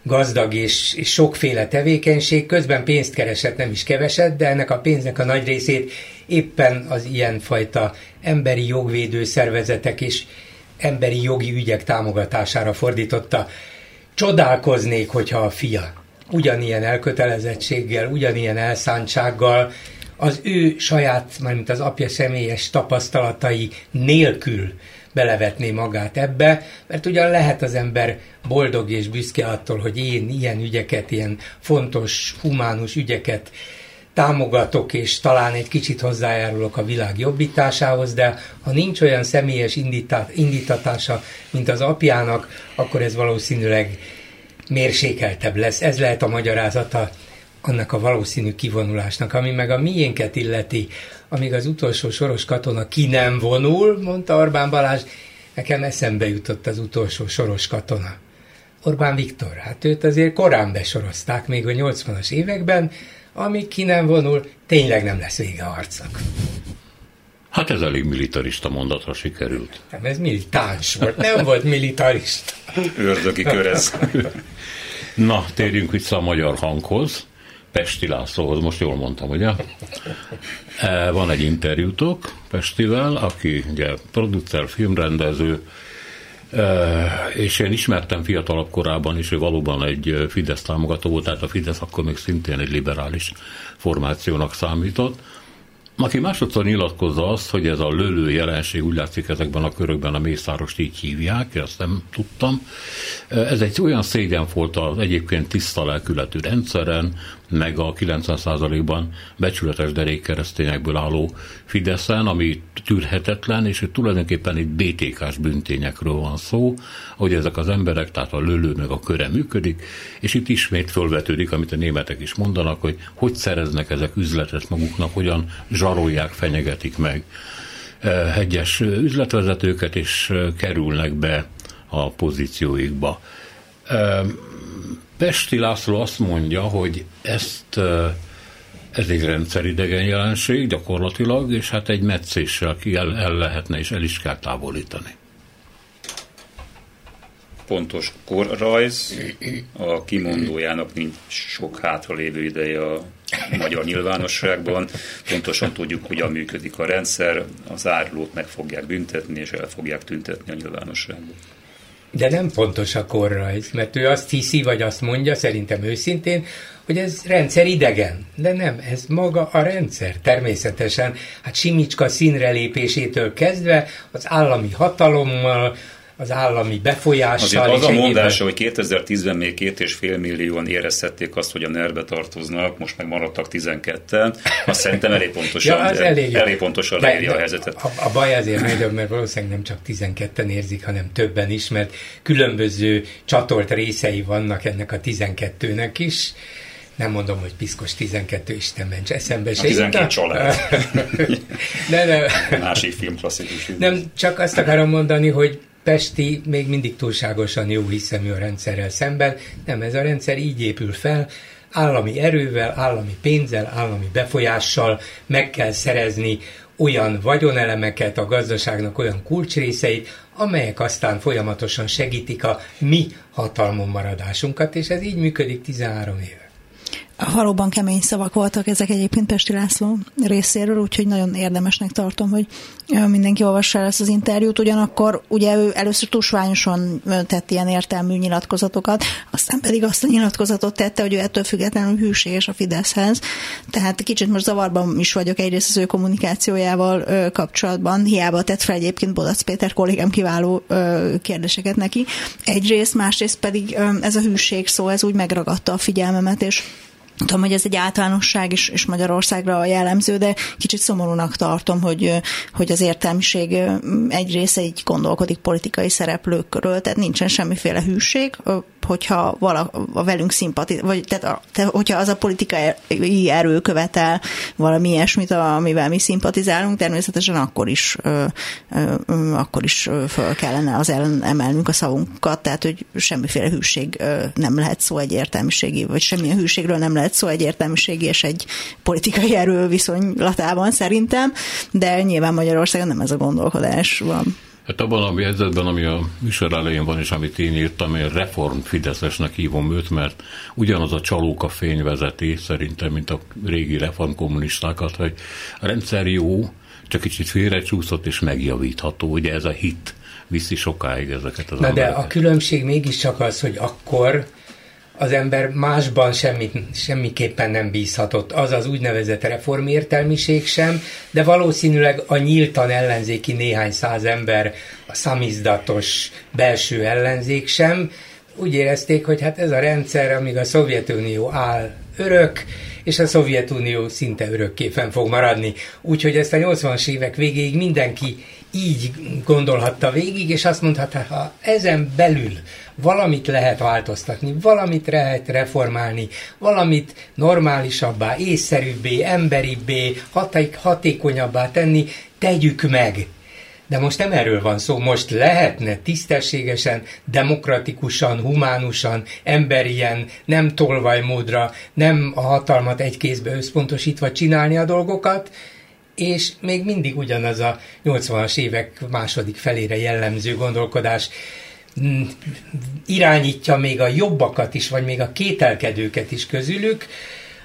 gazdag és, és sokféle tevékenység, közben pénzt keresett, nem is keveset, de ennek a pénznek a nagy részét éppen az ilyenfajta emberi jogvédő szervezetek és emberi jogi ügyek támogatására fordította. Csodálkoznék, hogyha a fia ugyanilyen elkötelezettséggel, ugyanilyen elszántsággal, az ő saját, mármint az apja személyes tapasztalatai nélkül belevetné magát ebbe, mert ugyan lehet az ember boldog és büszke attól, hogy én ilyen ügyeket, ilyen fontos, humánus ügyeket támogatok, és talán egy kicsit hozzájárulok a világ jobbításához, de ha nincs olyan személyes indítatása, mint az apjának, akkor ez valószínűleg mérsékeltebb lesz. Ez lehet a magyarázata annak a valószínű kivonulásnak, ami meg a miénket illeti, amíg az utolsó soros katona ki nem vonul, mondta Orbán Balázs, nekem eszembe jutott az utolsó soros katona. Orbán Viktor, hát őt azért korán besorozták még a 80-as években, amíg ki nem vonul, tényleg nem lesz vége a harcnak. Hát ez elég militarista mondatra sikerült. Nem, ez militáns volt, nem volt militarista. Ördögi körez. Na, térjünk vissza a magyar hanghoz. Pesti Lászlóhoz, most jól mondtam, ugye? E, van egy interjútok Pestivel, aki ugye producer, filmrendező, e, és én ismertem fiatalabb korában is, hogy valóban egy Fidesz támogató volt, tehát a Fidesz akkor még szintén egy liberális formációnak számított, aki másodszor nyilatkozza azt, hogy ez a lölő jelenség, úgy látszik ezekben a körökben a Mészárost így hívják, ezt nem tudtam. Ez egy olyan szégyen volt az egyébként tiszta lelkületű rendszeren, meg a 90%-ban becsületes derék keresztényekből álló Fideszen, ami tűrhetetlen, és hogy tulajdonképpen itt BTK-s büntényekről van szó, hogy ezek az emberek, tehát a lölő meg a köre működik, és itt ismét fölvetődik, amit a németek is mondanak, hogy hogy szereznek ezek üzletet maguknak, hogyan zsarolják, fenyegetik meg hegyes üzletvezetőket, és kerülnek be a pozícióikba. Pesti László azt mondja, hogy ezt ez egy rendszeridegen jelenség gyakorlatilag, és hát egy meccéssel ki el, el lehetne és el is kell távolítani. Pontos korrajz, a kimondójának nincs sok hátralévő ideje a magyar nyilvánosságban. Pontosan tudjuk, hogyan működik a rendszer, az árulót meg fogják büntetni, és el fogják tüntetni a nyilvánosságban. De nem pontos a korrajz, mert ő azt hiszi, vagy azt mondja, szerintem őszintén, hogy ez rendszer idegen. De nem, ez maga a rendszer. Természetesen, hát Simicska színrelépésétől kezdve az állami hatalommal, az állami befolyással. Azért az a mondása, hogy 2010-ben még két és fél millióan érezhették azt, hogy a nerbe tartoznak, most meg maradtak 12-en, azt szerintem elég pontosan, ja, az elég, elég pontosan leírja a helyzetet. A, a baj azért nagyobb, mert valószínűleg nem csak 12-en érzik, hanem többen is, mert különböző csatolt részei vannak ennek a 12-nek is nem mondom, hogy piszkos 12, Isten ments, eszembe se 12 család. ne, ne. Másik filmklasszikus. Nem, csak azt akarom mondani, hogy Pesti még mindig túlságosan jó hiszemű a rendszerrel szemben. Nem, ez a rendszer így épül fel, állami erővel, állami pénzzel, állami befolyással meg kell szerezni olyan vagyonelemeket, a gazdaságnak olyan kulcsrészeit, amelyek aztán folyamatosan segítik a mi hatalmon maradásunkat, és ez így működik 13 éve. Valóban kemény szavak voltak ezek egyébként Pesti László részéről, úgyhogy nagyon érdemesnek tartom, hogy mindenki olvassa el ezt az interjút. Ugyanakkor ugye ő először tusványosan tett ilyen értelmű nyilatkozatokat, aztán pedig azt a nyilatkozatot tette, hogy ő ettől függetlenül hűséges a Fideszhez. Tehát kicsit most zavarban is vagyok egyrészt az ő kommunikációjával kapcsolatban. Hiába tett fel egyébként Bodac Péter kollégám kiváló kérdéseket neki. Egyrészt, másrészt pedig ez a hűség szó, ez úgy megragadta a figyelmemet, és Tudom, hogy ez egy általánosság is, és Magyarországra jellemző, de kicsit szomorúnak tartom, hogy, hogy az értelmiség egy része így gondolkodik politikai szereplők körül, tehát nincsen semmiféle hűség, hogyha vala, velünk szimpati, vagy tehát, a, tehát hogyha az a politikai erő követel valami ilyesmit, amivel mi szimpatizálunk, természetesen akkor is, ö, ö, akkor is föl kellene az ellen emelnünk a szavunkat, tehát hogy semmiféle hűség nem lehet szó egy értelmiségi, vagy semmilyen hűségről nem lehet szó egy értelmiségi és egy politikai erő viszonylatában szerintem, de nyilván Magyarországon nem ez a gondolkodás van. Hát abban a jegyzetben, ami a műsor elején van, és amit én írtam, én reform Fideszesnek hívom őt, mert ugyanaz a csalóka fény vezeti szerintem, mint a régi reformkommunistákat, hogy a rendszer jó, csak kicsit félrecsúszott és megjavítható. Ugye ez a hit viszi sokáig ezeket az Na de a különbség mégiscsak az, hogy akkor az ember másban semmit, semmiképpen nem bízhatott. Az az úgynevezett reformértelmiség sem, de valószínűleg a nyíltan ellenzéki néhány száz ember, a szamizdatos belső ellenzék sem, úgy érezték, hogy hát ez a rendszer, amíg a Szovjetunió áll örök, és a Szovjetunió szinte örökké fenn fog maradni. Úgyhogy ezt a 80-as évek végéig mindenki így gondolhatta végig, és azt mondhatta, ha ezen belül valamit lehet változtatni, valamit lehet reformálni, valamit normálisabbá, észszerűbbé, emberibbé, hatékonyabbá tenni, tegyük meg. De most nem erről van szó, most lehetne tisztességesen, demokratikusan, humánusan, emberien, nem tolvajmódra, nem a hatalmat egy kézbe összpontosítva csinálni a dolgokat, és még mindig ugyanaz a 80-as évek második felére jellemző gondolkodás. Mm, irányítja még a jobbakat is, vagy még a kételkedőket is közülük,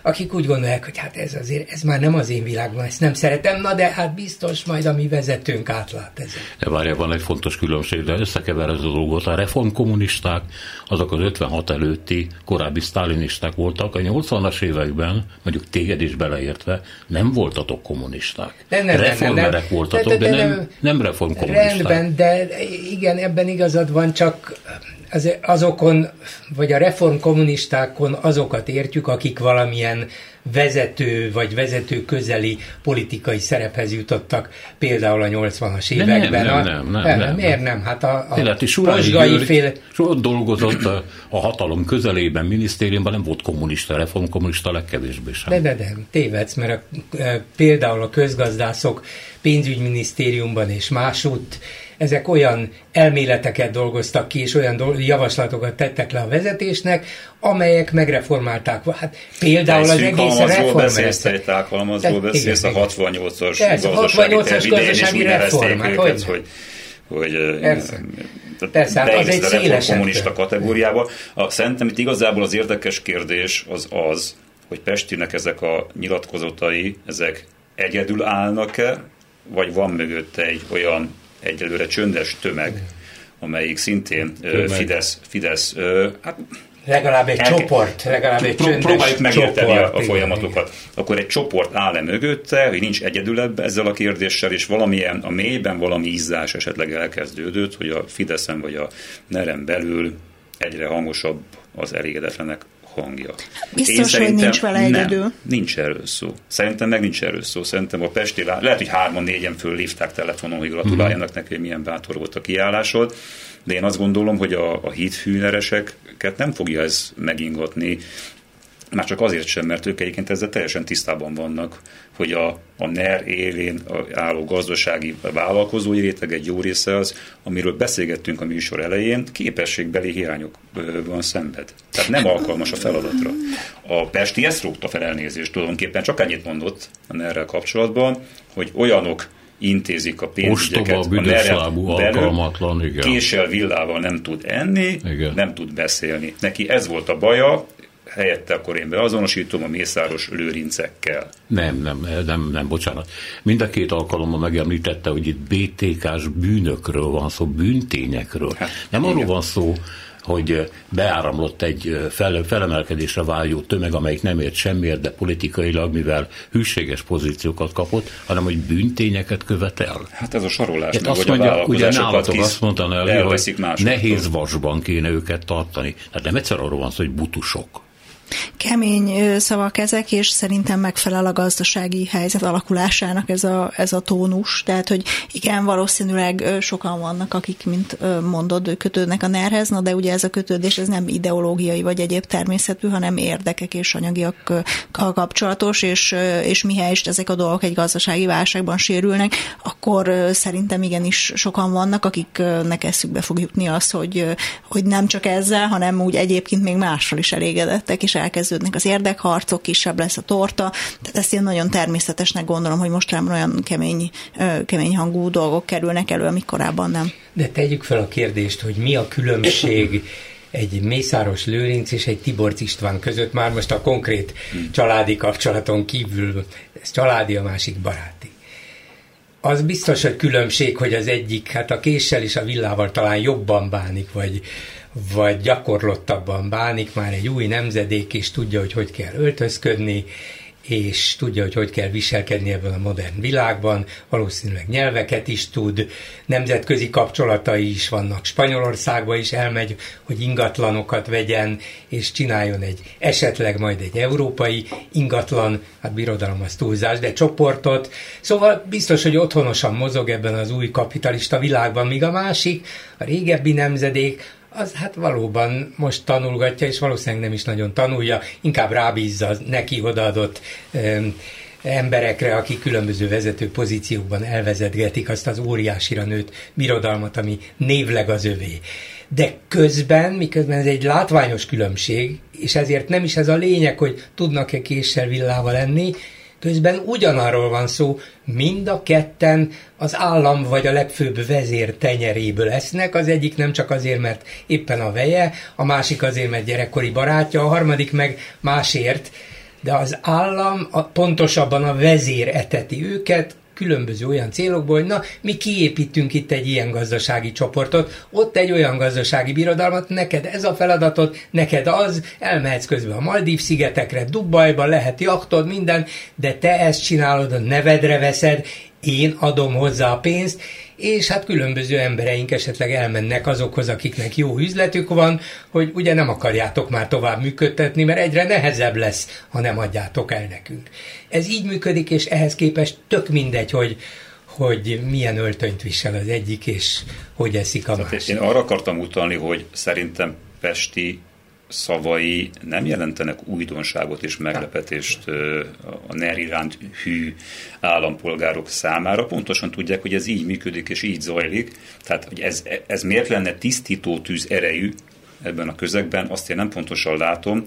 akik úgy gondolják, hogy hát ez azért, ez már nem az én világban, ezt nem szeretem, na de hát biztos majd a mi vezetőnk átlát ezen. De várja, van egy fontos különbség, de összekever ez a dolgot. A reformkommunisták, azok az 56 előtti korábbi sztálinisták voltak, a 80-as években, mondjuk téged is beleértve, nem voltatok kommunisták. De nem, Reformerek nem, nem, voltatok, de, de, de, de nem, nem reformkommunisták. Rendben, de igen, ebben igazad van, csak az, azokon, vagy a reformkommunistákon azokat értjük, akik valamilyen vezető vagy vezető közeli politikai szerephez jutottak, például a 80-as években. Nem, nem, nem. nem, nem, miért nem? Hát a, a Életi Posgai fél... Ott dolgozott a, a hatalom közelében, minisztériumban, nem volt kommunista, reformkommunista legkevésbé sem. De, de, de, tévedsz, mert a, a, például a közgazdászok pénzügyminisztériumban és másút ezek olyan elméleteket dolgoztak ki, és olyan javaslatokat tettek le a vezetésnek, amelyek megreformálták. Hát például az egész reformrendszer. Egy alkalmazról beszélsz, a 68-as gazdasági, 68 gazdasági reform. Hát, hogy, hogy hogy Persze. Persze, hát az egy széles kommunista kategóriába. A, szerintem itt igazából az érdekes kérdés az az, hogy Pestinek ezek a nyilatkozatai, ezek egyedül állnak-e, vagy van mögötte egy olyan egyelőre csöndes tömeg, amelyik szintén tömeg. Fidesz, Fidesz hát legalább egy elke... csoport, legalább egy Pró- Próbáljuk megérteni csoport, a, a folyamatokat. Igen. Akkor egy csoport áll-e mögötte, hogy nincs egyedül ezzel a kérdéssel, és valamilyen a mélyben valami izzás esetleg elkezdődött, hogy a Fideszen vagy a Nerem belül egyre hangosabb az elégedetlenek hangja. Biztos, hogy nincs vele egyedül. Nem, nincs erről szó. Szerintem meg nincs erről szó. Szerintem a Pesti, lehet, hogy hárman, négyen föllívták telefonon, hogy gratuláljanak neki, hogy milyen bátor volt a kiállásod, de én azt gondolom, hogy a, a hídfűnereseket nem fogja ez megingatni, már csak azért sem, mert ők egyébként ezzel teljesen tisztában vannak, hogy a, a NER élén álló gazdasági vállalkozói réteg egy jó része az, amiről beszélgettünk a műsor elején, képességbeli hiányok van szenved. Tehát nem alkalmas a feladatra. A Pesti ezt rúgta fel elnézést tulajdonképpen, csak ennyit mondott a ner kapcsolatban, hogy olyanok intézik a pénzügyeket. Ostoba, büdöslábú, alkalmatlan, igen. Késsel, villával nem tud enni, igen. nem tud beszélni. Neki ez volt a baja, helyette akkor én beazonosítom a mészáros lőrincekkel. Nem, nem, nem, nem, bocsánat. Mind a két alkalommal megemlítette, hogy itt BTK-s bűnökről van szó, bűntényekről. Hát, nem igen. arról van szó, hogy beáramlott egy fel, felemelkedésre váljó tömeg, amelyik nem ért semmiért, de politikailag, mivel hűséges pozíciókat kapott, hanem hogy bűntényeket követel. Hát ez a sorolás. Hát azt mondja, ugye nálatok azt mondta hogy nehéz vasban kéne őket tartani. Hát nem egyszer arról van szó, hogy butusok. Kemény szavak ezek, és szerintem megfelel a gazdasági helyzet alakulásának ez a, ez a tónus. Tehát, hogy igen, valószínűleg sokan vannak, akik, mint mondod, kötődnek a nerhez, na de ugye ez a kötődés ez nem ideológiai vagy egyéb természetű, hanem érdekek és anyagiakkal kapcsolatos, és, és mihelyest ezek a dolgok egy gazdasági válságban sérülnek, akkor szerintem igenis sokan vannak, akiknek eszükbe fog jutni az, hogy, hogy nem csak ezzel, hanem úgy egyébként még mással is elégedettek, és elkezdődnek az érdekharcok, kisebb lesz a torta, tehát ezt én nagyon természetesnek gondolom, hogy most már olyan kemény, kemény hangú dolgok kerülnek elő, amik korábban nem. De tegyük fel a kérdést, hogy mi a különbség egy Mészáros Lőrinc és egy Tiborc István között, már most a konkrét családi kapcsolaton kívül, ez családi, a másik baráti. Az biztos, hogy különbség, hogy az egyik, hát a késsel és a villával talán jobban bánik, vagy, vagy gyakorlottabban bánik, már egy új nemzedék, és tudja, hogy hogy kell öltözködni, és tudja, hogy hogy kell viselkedni ebben a modern világban, valószínűleg nyelveket is tud, nemzetközi kapcsolatai is vannak. Spanyolországba is elmegy, hogy ingatlanokat vegyen, és csináljon egy esetleg majd egy európai ingatlan, hát birodalom az túlzás, de csoportot. Szóval biztos, hogy otthonosan mozog ebben az új kapitalista világban, míg a másik, a régebbi nemzedék, az hát valóban most tanulgatja, és valószínűleg nem is nagyon tanulja, inkább rábízza az neki odaadott um, emberekre, akik különböző vezető pozíciókban elvezetgetik azt az óriásira nőtt birodalmat, ami névleg az övé. De közben, miközben ez egy látványos különbség, és ezért nem is ez a lényeg, hogy tudnak-e késsel villával lenni, Közben ugyanarról van szó, mind a ketten az állam vagy a legfőbb vezér tenyeréből esznek, az egyik nem csak azért, mert éppen a veje, a másik azért, mert gyerekkori barátja, a harmadik meg másért, de az állam, pontosabban a vezér eteti őket, különböző olyan célokból, hogy na, mi kiépítünk itt egy ilyen gazdasági csoportot, ott egy olyan gazdasági birodalmat, neked ez a feladatod, neked az, elmehetsz közben a Maldív szigetekre, Dubajba, lehet jachtod, minden, de te ezt csinálod, a nevedre veszed, én adom hozzá a pénzt, és hát különböző embereink esetleg elmennek azokhoz, akiknek jó üzletük van, hogy ugye nem akarjátok már tovább működtetni, mert egyre nehezebb lesz, ha nem adjátok el nekünk. Ez így működik, és ehhez képest tök mindegy, hogy, hogy milyen öltönyt visel az egyik, és hogy eszik a másik. Én arra akartam utalni, hogy szerintem Pesti szavai nem jelentenek újdonságot és meglepetést a NER iránt hű állampolgárok számára. Pontosan tudják, hogy ez így működik és így zajlik. Tehát, hogy ez, ez miért lenne tisztító tűz erejű, ebben a közegben, azt én nem pontosan látom,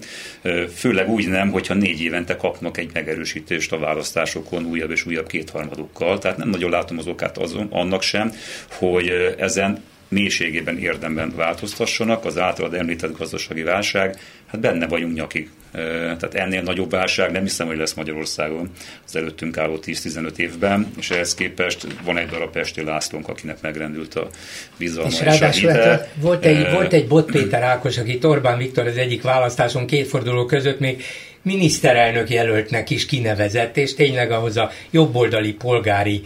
főleg úgy nem, hogyha négy évente kapnak egy megerősítést a választásokon újabb és újabb kétharmadokkal. Tehát nem nagyon látom az okát azon, annak sem, hogy ezen mélységében érdemben változtassanak. Az általad említett gazdasági válság, hát benne vagyunk nyakig. Tehát ennél nagyobb válság nem hiszem, hogy lesz Magyarországon az előttünk álló 10-15 évben, és ehhez képest van egy darab Pesti Lászlónk, akinek megrendült a bizalma és, ráadásul hát volt egy, volt egy Bot Péter Ákos, aki Orbán Viktor az egyik választáson két forduló között még miniszterelnök jelöltnek is kinevezett, és tényleg ahhoz a jobboldali polgári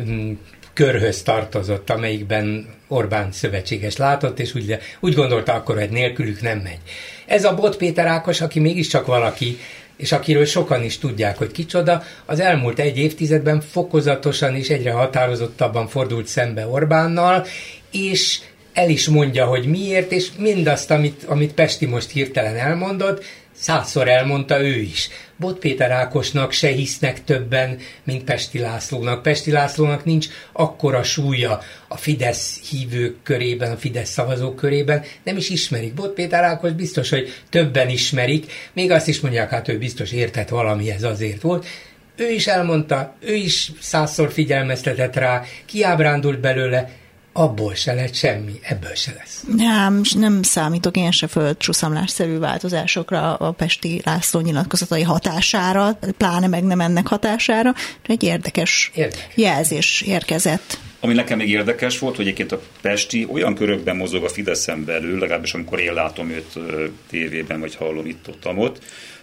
mm, körhöz tartozott, amelyikben Orbán szövetséges látott, és úgy, úgy gondolta akkor, hogy nélkülük nem megy. Ez a Bot Péter Ákos, aki mégiscsak valaki, és akiről sokan is tudják, hogy kicsoda, az elmúlt egy évtizedben fokozatosan és egyre határozottabban fordult szembe Orbánnal, és el is mondja, hogy miért, és mindazt, amit, amit Pesti most hirtelen elmondott, százszor elmondta ő is. Bot Péter Ákosnak se hisznek többen, mint Pesti Lászlónak. Pesti Lászlónak nincs akkora súlya a Fidesz hívők körében, a Fidesz szavazók körében, nem is ismerik. Bot Péter Ákos biztos, hogy többen ismerik, még azt is mondják, hát ő biztos értett valamihez azért volt, ő is elmondta, ő is százszor figyelmeztetett rá, kiábrándult belőle, abból se lett semmi, ebből se lesz. Nem, nem számítok én se földcsúszamlásszerű változásokra a Pesti László nyilatkozatai hatására, pláne meg nem ennek hatására. Egy érdekes, érdekes. jelzés érkezett. Ami nekem még érdekes volt, hogy egyébként a Pesti olyan körökben mozog a Fideszen belül, legalábbis amikor én látom őt tévében, vagy hallom itt ott, ott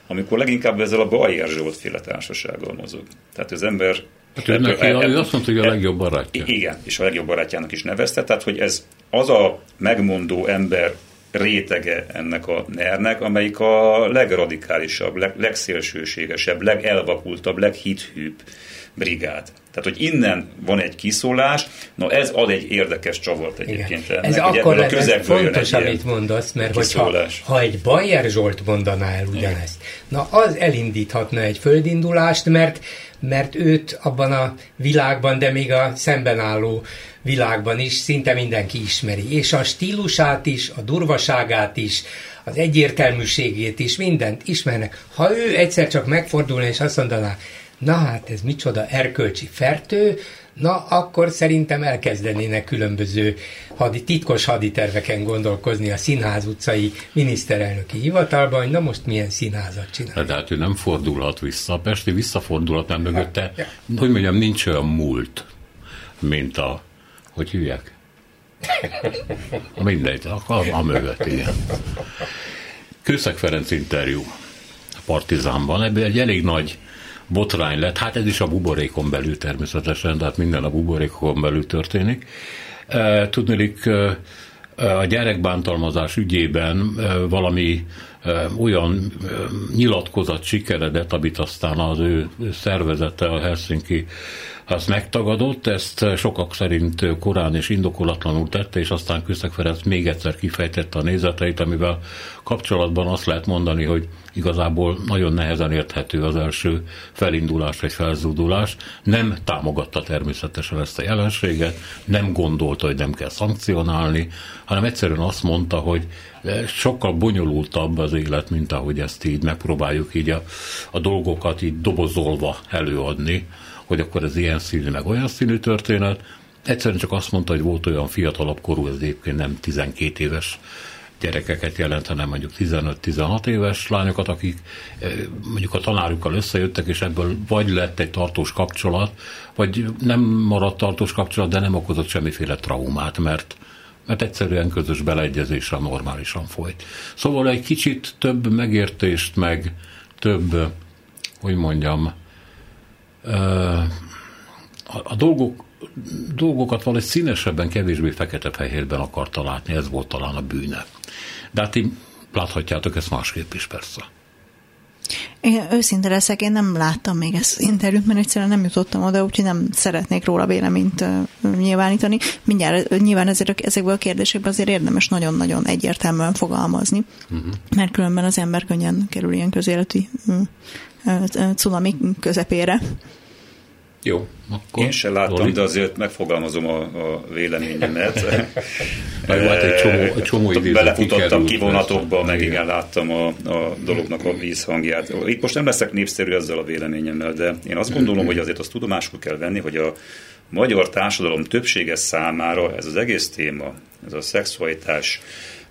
amikor leginkább ezzel a Bajer Zsolt féle társasággal mozog. Tehát az ember Hát ő, neki, e, ő azt mondta, hogy a legjobb barátja. Igen, és a legjobb barátjának is nevezte, tehát hogy ez az a megmondó ember rétege ennek a nernek, amelyik a legradikálisabb, leg, legszélsőségesebb, legelvakultabb, leghithűbb brigád. Tehát, hogy innen van egy kiszólás, na ez ad egy érdekes csavart egyébként. Ennek, ez akkor lenne fontos, amit mondasz, mert hogyha, ha egy Bayer Zsolt mondaná el ugyanezt, na az elindíthatna egy földindulást, mert mert őt abban a világban, de még a szemben álló világban is szinte mindenki ismeri. És a stílusát is, a durvaságát is, az egyértelműségét is, mindent ismernek. Ha ő egyszer csak megfordulna és azt mondaná, na hát ez micsoda erkölcsi fertő, na akkor szerintem elkezdenének különböző hadi, titkos haditerveken gondolkozni a Színház utcai miniszterelnöki hivatalban, hogy na most milyen színházat csinál. De hát ő nem fordulhat vissza, a Pesti visszafordulhat, mert mögötte, ja. hogy mondjam, nincs olyan múlt, mint a, hogy hívják? Mindegy, a, a, a mögött, igen. Kőszeg Ferenc interjú a Partizánban, ebből egy elég nagy botrány lett. Hát ez is a buborékon belül természetesen, tehát minden a buborékon belül történik. E, tudnélik, e, a gyerekbántalmazás ügyében e, valami olyan nyilatkozat sikeredett, amit aztán az ő szervezete, a Helsinki az megtagadott, ezt sokak szerint korán és indokolatlanul tette, és aztán Kőszeg Ferenc még egyszer kifejtette a nézeteit, amivel kapcsolatban azt lehet mondani, hogy igazából nagyon nehezen érthető az első felindulás vagy felzúdulás. Nem támogatta természetesen ezt a jelenséget, nem gondolta, hogy nem kell szankcionálni, hanem egyszerűen azt mondta, hogy sokkal bonyolultabb az élet, mint ahogy ezt így megpróbáljuk így a, a dolgokat így dobozolva előadni hogy akkor ez ilyen színű, meg olyan színű történet. Egyszerűen csak azt mondta, hogy volt olyan fiatalabb korú, ez egyébként nem 12 éves gyerekeket jelent, hanem mondjuk 15-16 éves lányokat, akik eh, mondjuk a tanárukkal összejöttek, és ebből vagy lett egy tartós kapcsolat, vagy nem maradt tartós kapcsolat, de nem okozott semmiféle traumát, mert mert egyszerűen közös beleegyezésre normálisan folyt. Szóval egy kicsit több megértést, meg több, hogy mondjam, a dolgok, dolgokat valahogy színesebben, kevésbé fekete-fehérben akarta látni, ez volt talán a bűne. De hát így láthatjátok ezt másképp is persze. Én őszinte leszek, én nem láttam még ezt interjút, mert egyszerűen nem jutottam oda, úgyhogy nem szeretnék róla véleményt nyilvánítani. Mindjárt nyilván ezek, ezekből a kérdésekből azért érdemes nagyon-nagyon egyértelműen fogalmazni, uh-huh. mert különben az ember könnyen kerül ilyen közéleti uh, cunami közepére. Jó, akkor... Én sem láttam, Loli. de azért megfogalmazom a, a véleményemet. Meg volt egy csomó, egy csomó idézet Belefutottam kivonatokba, meg igen, láttam a, a dolognak a vízhangját. Itt most nem leszek népszerű ezzel a véleményemmel, de én azt gondolom, hogy azért azt tudomásul kell venni, hogy a magyar társadalom többsége számára ez az egész téma, ez a szexualitás,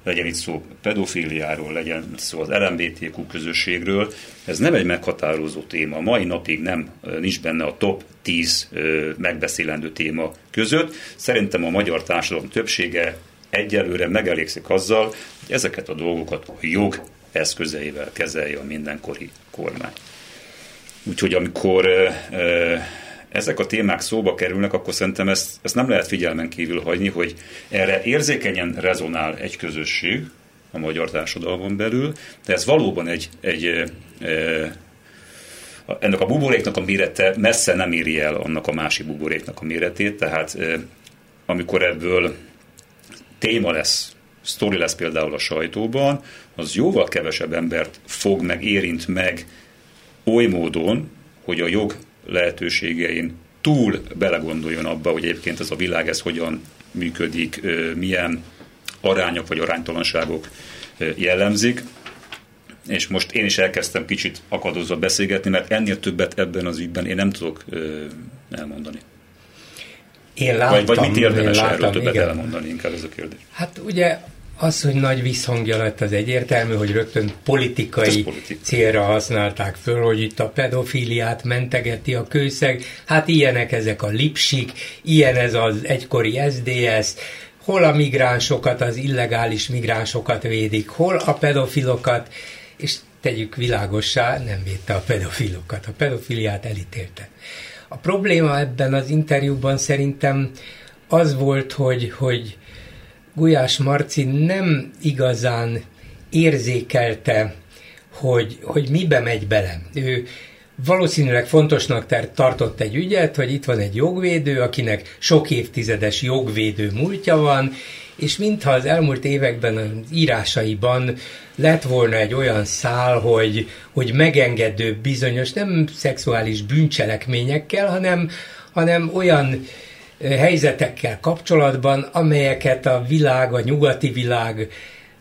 legyen itt szó pedofiliáról, legyen szó az LMBTQ közösségről, ez nem egy meghatározó téma. Mai napig nem nincs benne a top 10 megbeszélendő téma között. Szerintem a magyar társadalom többsége egyelőre megelégszik azzal, hogy ezeket a dolgokat a jog eszközeivel kezelje a mindenkori kormány. Úgyhogy amikor ezek a témák szóba kerülnek, akkor szerintem ezt, ezt nem lehet figyelmen kívül hagyni, hogy erre érzékenyen rezonál egy közösség a magyar társadalmon belül, de ez valóban egy, egy e, ennek a buboréknak a mérete messze nem éri el annak a másik buboréknak a méretét, tehát amikor ebből téma lesz, sztori lesz például a sajtóban, az jóval kevesebb embert fog meg, érint meg oly módon, hogy a jog lehetőségein túl belegondoljon abba, hogy egyébként ez a világ ez hogyan működik, milyen arányok vagy aránytalanságok jellemzik. És most én is elkezdtem kicsit akadozva beszélgetni, mert ennél többet ebben az ügyben én nem tudok elmondani. Én láttam, vagy, vagy mit érdemes láttam, erről többet igen. elmondani, inkább ez a kérdés. Hát ugye az, hogy nagy visszhangja lett, az egyértelmű, hogy rögtön politikai politika. célra használták föl, hogy itt a pedofiliát mentegeti a kőszeg. Hát ilyenek ezek a lipsik, ilyen ez az egykori SDS, hol a migránsokat, az illegális migránsokat védik, hol a pedofilokat, és tegyük világossá, nem védte a pedofilokat, a pedofiliát elítélte. A probléma ebben az interjúban szerintem az volt, hogy, hogy Gulyás Marci nem igazán érzékelte, hogy, hogy mibe megy bele. Ő valószínűleg fontosnak tartott egy ügyet, hogy itt van egy jogvédő, akinek sok évtizedes jogvédő múltja van, és mintha az elmúlt években az írásaiban lett volna egy olyan szál, hogy, hogy megengedő bizonyos, nem szexuális bűncselekményekkel, hanem, hanem olyan helyzetekkel kapcsolatban, amelyeket a világ, a nyugati világ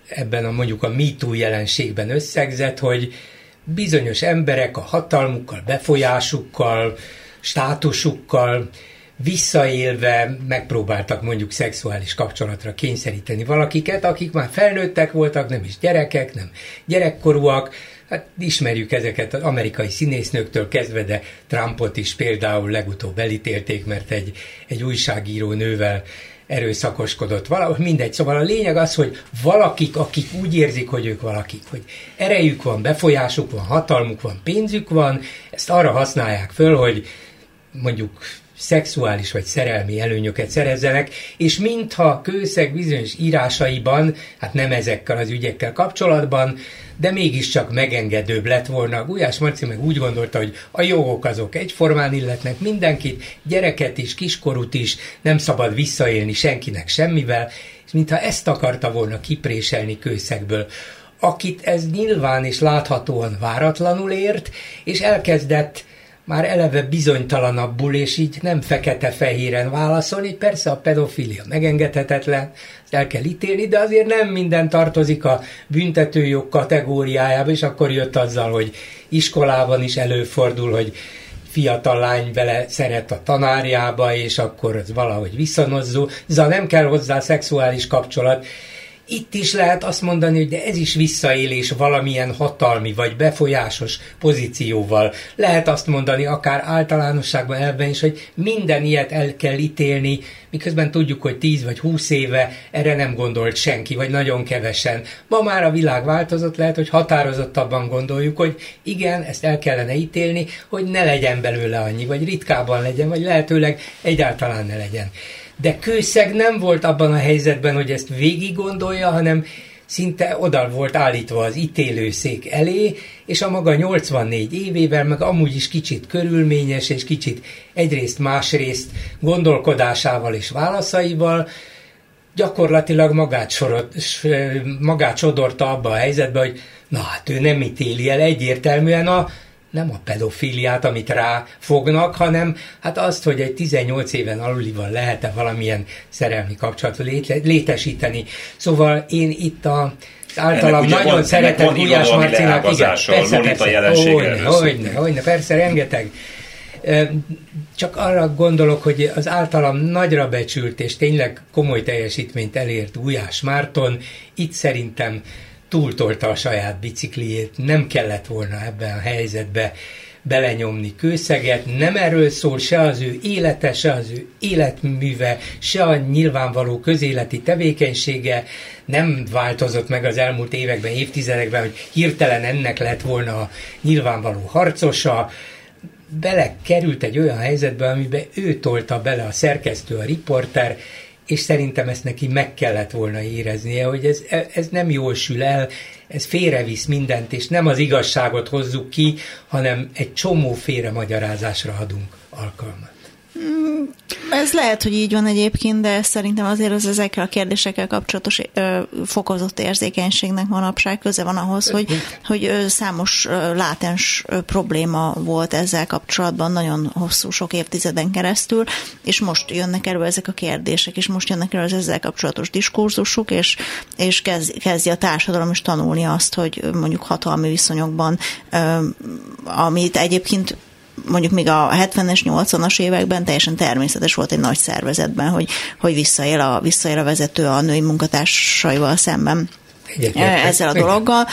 ebben a mondjuk a MeToo jelenségben összegzett, hogy bizonyos emberek a hatalmukkal, befolyásukkal, státusukkal visszaélve megpróbáltak mondjuk szexuális kapcsolatra kényszeríteni valakiket, akik már felnőttek voltak, nem is gyerekek, nem gyerekkorúak, Hát ismerjük ezeket az amerikai színésznőktől kezdve, de Trumpot is például legutóbb elítélték, mert egy, egy újságíró nővel erőszakoskodott. Valahogy mindegy. Szóval a lényeg az, hogy valakik, akik úgy érzik, hogy ők valakik, hogy erejük van, befolyásuk van, hatalmuk van, pénzük van, ezt arra használják föl, hogy mondjuk szexuális vagy szerelmi előnyöket szerezzenek, és mintha kőszeg bizonyos írásaiban, hát nem ezekkel az ügyekkel kapcsolatban, de mégiscsak megengedőbb lett volna. Gulyás Marci meg úgy gondolta, hogy a jogok azok egyformán illetnek mindenkit, gyereket is, kiskorút is, nem szabad visszaélni senkinek semmivel, és mintha ezt akarta volna kipréselni kőszegből akit ez nyilván és láthatóan váratlanul ért, és elkezdett már eleve bizonytalanabbul, és így nem fekete-fehéren válaszolni. Persze a pedofilia megengedhetetlen, ezt el kell ítélni, de azért nem minden tartozik a büntetőjog kategóriájába, és akkor jött azzal, hogy iskolában is előfordul, hogy fiatal lány vele szeret a tanárjába, és akkor az valahogy viszonozzó. Za nem kell hozzá szexuális kapcsolat, itt is lehet azt mondani, hogy de ez is visszaélés valamilyen hatalmi vagy befolyásos pozícióval. Lehet azt mondani akár általánosságban elben is, hogy minden ilyet el kell ítélni, miközben tudjuk, hogy 10 vagy 20 éve erre nem gondolt senki, vagy nagyon kevesen. Ma már a világ változott, lehet, hogy határozottabban gondoljuk, hogy igen, ezt el kellene ítélni, hogy ne legyen belőle annyi, vagy ritkában legyen, vagy lehetőleg egyáltalán ne legyen. De Kőszeg nem volt abban a helyzetben, hogy ezt végig gondolja, hanem szinte oda volt állítva az ítélőszék elé, és a maga 84 évével, meg amúgy is kicsit körülményes, és kicsit egyrészt másrészt gondolkodásával és válaszaival, gyakorlatilag magát, sorot, magát sodorta abba a helyzetbe, hogy na hát ő nem ítéli el egyértelműen a nem a pedofiliát, amit ráfognak, hanem hát azt, hogy egy 18 éven alulival lehet-e valamilyen szerelmi kapcsolatot létesíteni. Szóval én itt a általam nagyon van, szeretett Gulyás Marcinak, igen, persze, persze, hogyne, hogyne, hogyne, persze, rengeteg. Csak arra gondolok, hogy az általam nagyra becsült és tényleg komoly teljesítményt elért Gulyás Márton, itt szerintem túltolta a saját bicikliét, nem kellett volna ebben a helyzetbe belenyomni kőszeget, nem erről szól se az ő élete, se az ő életműve, se a nyilvánvaló közéleti tevékenysége. Nem változott meg az elmúlt években, évtizedekben, hogy hirtelen ennek lett volna a nyilvánvaló harcosa, bele került egy olyan helyzetbe, amiben ő tolta bele a szerkesztő, a riporter, és szerintem ezt neki meg kellett volna éreznie, hogy ez, ez nem jól sül el, ez félrevisz mindent, és nem az igazságot hozzuk ki, hanem egy csomó félre magyarázásra adunk alkalmat. Mm, ez lehet, hogy így van egyébként, de szerintem azért az ezekkel a kérdésekkel kapcsolatos ö, fokozott érzékenységnek manapság köze van ahhoz, hogy, hogy számos ö, látens ö, probléma volt ezzel kapcsolatban nagyon hosszú, sok évtizeden keresztül, és most jönnek elő ezek a kérdések, és most jönnek elő az ezzel kapcsolatos diskurzusuk, és, és kezd, kezdi a társadalom is tanulni azt, hogy mondjuk hatalmi viszonyokban, ö, amit egyébként mondjuk még a 70-es, 80-as években teljesen természetes volt egy nagy szervezetben, hogy, hogy visszaél, a, visszaél a vezető a női munkatársaival szemben. Egyetlen. ezzel a dologgal.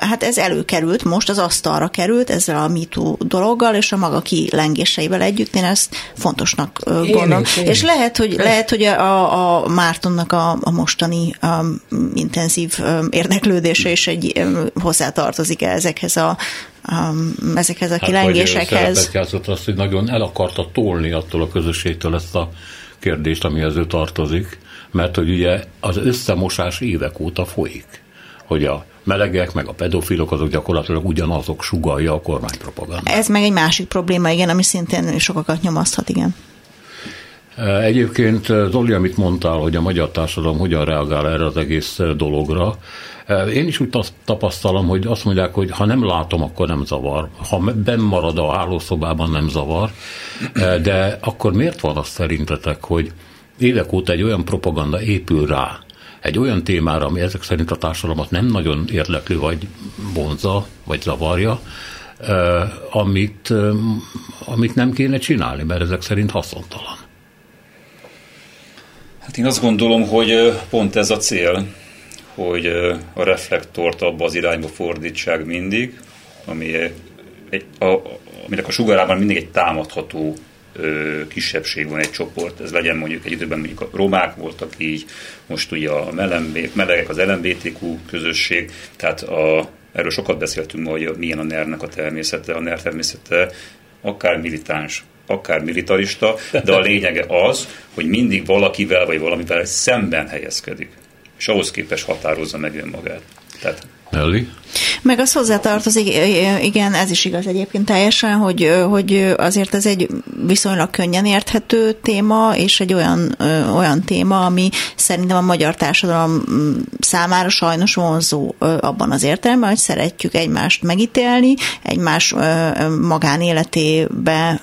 Hát ez előkerült, most az asztalra került ezzel a MeToo dologgal, és a maga kilengéseivel együtt én ezt fontosnak én gondolom. Is, és lehet, hogy, lehet, hogy a, a Mártonnak a, a mostani a, intenzív érdeklődése is egy hozzátartozik ezekhez a um, ezekhez a kilengésekhez. Hát, játszott azt, hogy nagyon el akarta tolni attól a közösségtől ezt a kérdést, amihez ő tartozik, mert hogy ugye az összemosás évek óta folyik, hogy a melegek, meg a pedofilok azok gyakorlatilag ugyanazok sugalja a kormánypropaganda. Ez meg egy másik probléma, igen, ami szintén sokakat nyomaszthat, igen. Egyébként Zoli, amit mondtál, hogy a magyar társadalom hogyan reagál erre az egész dologra, én is úgy tapasztalom, hogy azt mondják, hogy ha nem látom, akkor nem zavar. Ha benn marad a hálószobában, nem zavar. De akkor miért van az szerintetek, hogy évek óta egy olyan propaganda épül rá, egy olyan témára, ami ezek szerint a társadalmat nem nagyon érdekli, vagy vonza, vagy zavarja, amit, amit nem kéne csinálni, mert ezek szerint haszontalan. Hát én azt gondolom, hogy pont ez a cél, hogy a reflektort abba az irányba fordítsák mindig, ami egy, a, aminek a sugarában mindig egy támadható kisebbség van egy csoport, ez legyen mondjuk egy időben mondjuk a romák voltak így, most ugye a melembé, melegek, az LMBTQ közösség, tehát a, erről sokat beszéltünk ma, hogy milyen a NER-nek a természete, a NER természete akár militáns, akár militarista, de a lényege az, hogy mindig valakivel vagy valamivel szemben helyezkedik, és ahhoz képes határozza meg önmagát. Tehát Elli? Meg az hozzátartozik, igen, ez is igaz egyébként teljesen, hogy, hogy azért ez egy viszonylag könnyen érthető téma, és egy olyan, olyan téma, ami szerintem a magyar társadalom számára sajnos vonzó abban az értelemben, hogy szeretjük egymást megítélni, egymás magánéletébe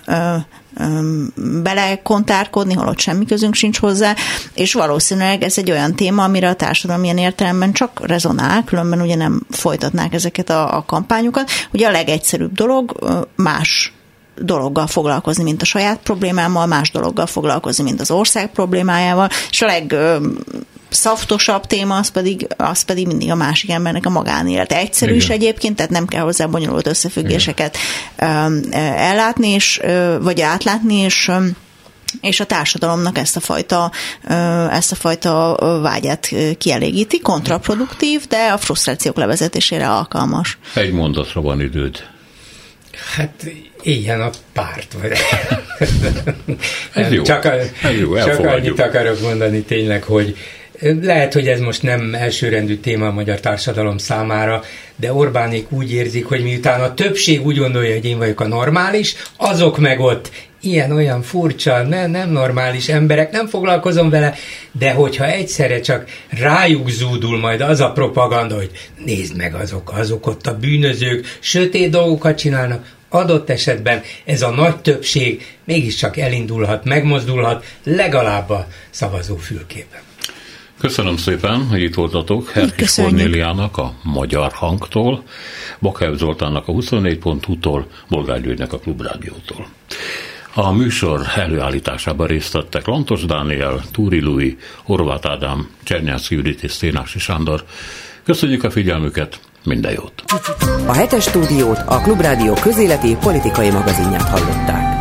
belekontárkodni, holott semmi közünk sincs hozzá, és valószínűleg ez egy olyan téma, amire a társadalom ilyen értelemben csak rezonál, különben ugye nem folytatnák ezeket a, a kampányokat. Ugye a legegyszerűbb dolog más dologgal foglalkozni, mint a saját problémámmal, más dologgal foglalkozni, mint az ország problémájával, és a leg szaftosabb téma, az pedig, az pedig mindig a másik embernek a magánélete. Egyszerű Igen. is egyébként, tehát nem kell hozzá bonyolult összefüggéseket Igen. ellátni, és, vagy átlátni, és és a társadalomnak ezt a fajta, ezt a fajta vágyát kielégíti, kontraproduktív, de a frusztrációk levezetésére alkalmas. Egy mondatra van időd. Hát éljen a párt. Vagy. ez jó. Csak, a, ez jó, csak annyit akarok mondani tényleg, hogy lehet, hogy ez most nem elsőrendű téma a magyar társadalom számára, de Orbánék úgy érzik, hogy miután a többség úgy gondolja, hogy én vagyok a normális, azok meg ott ilyen-olyan furcsa, nem, nem normális emberek, nem foglalkozom vele, de hogyha egyszerre csak rájuk zúdul majd az a propaganda, hogy nézd meg azok, azok ott a bűnözők, sötét dolgokat csinálnak, adott esetben ez a nagy többség mégiscsak elindulhat, megmozdulhat, legalább a szavazó fülkében. Köszönöm szépen, hogy itt voltatok. Herkis Kornéliának a Magyar Hangtól, Bakály Zoltánnak a 24.hu-tól, Bolgár Györgynek a Klubrádiótól. A műsor előállításában részt vettek Lantos Dániel, Túri Lui, Horváth Ádám, Csernyász Judit és Szénási Sándor. Köszönjük a figyelmüket, minden jót! A hetes stúdiót a Klubrádió közéleti politikai magazinját hallották.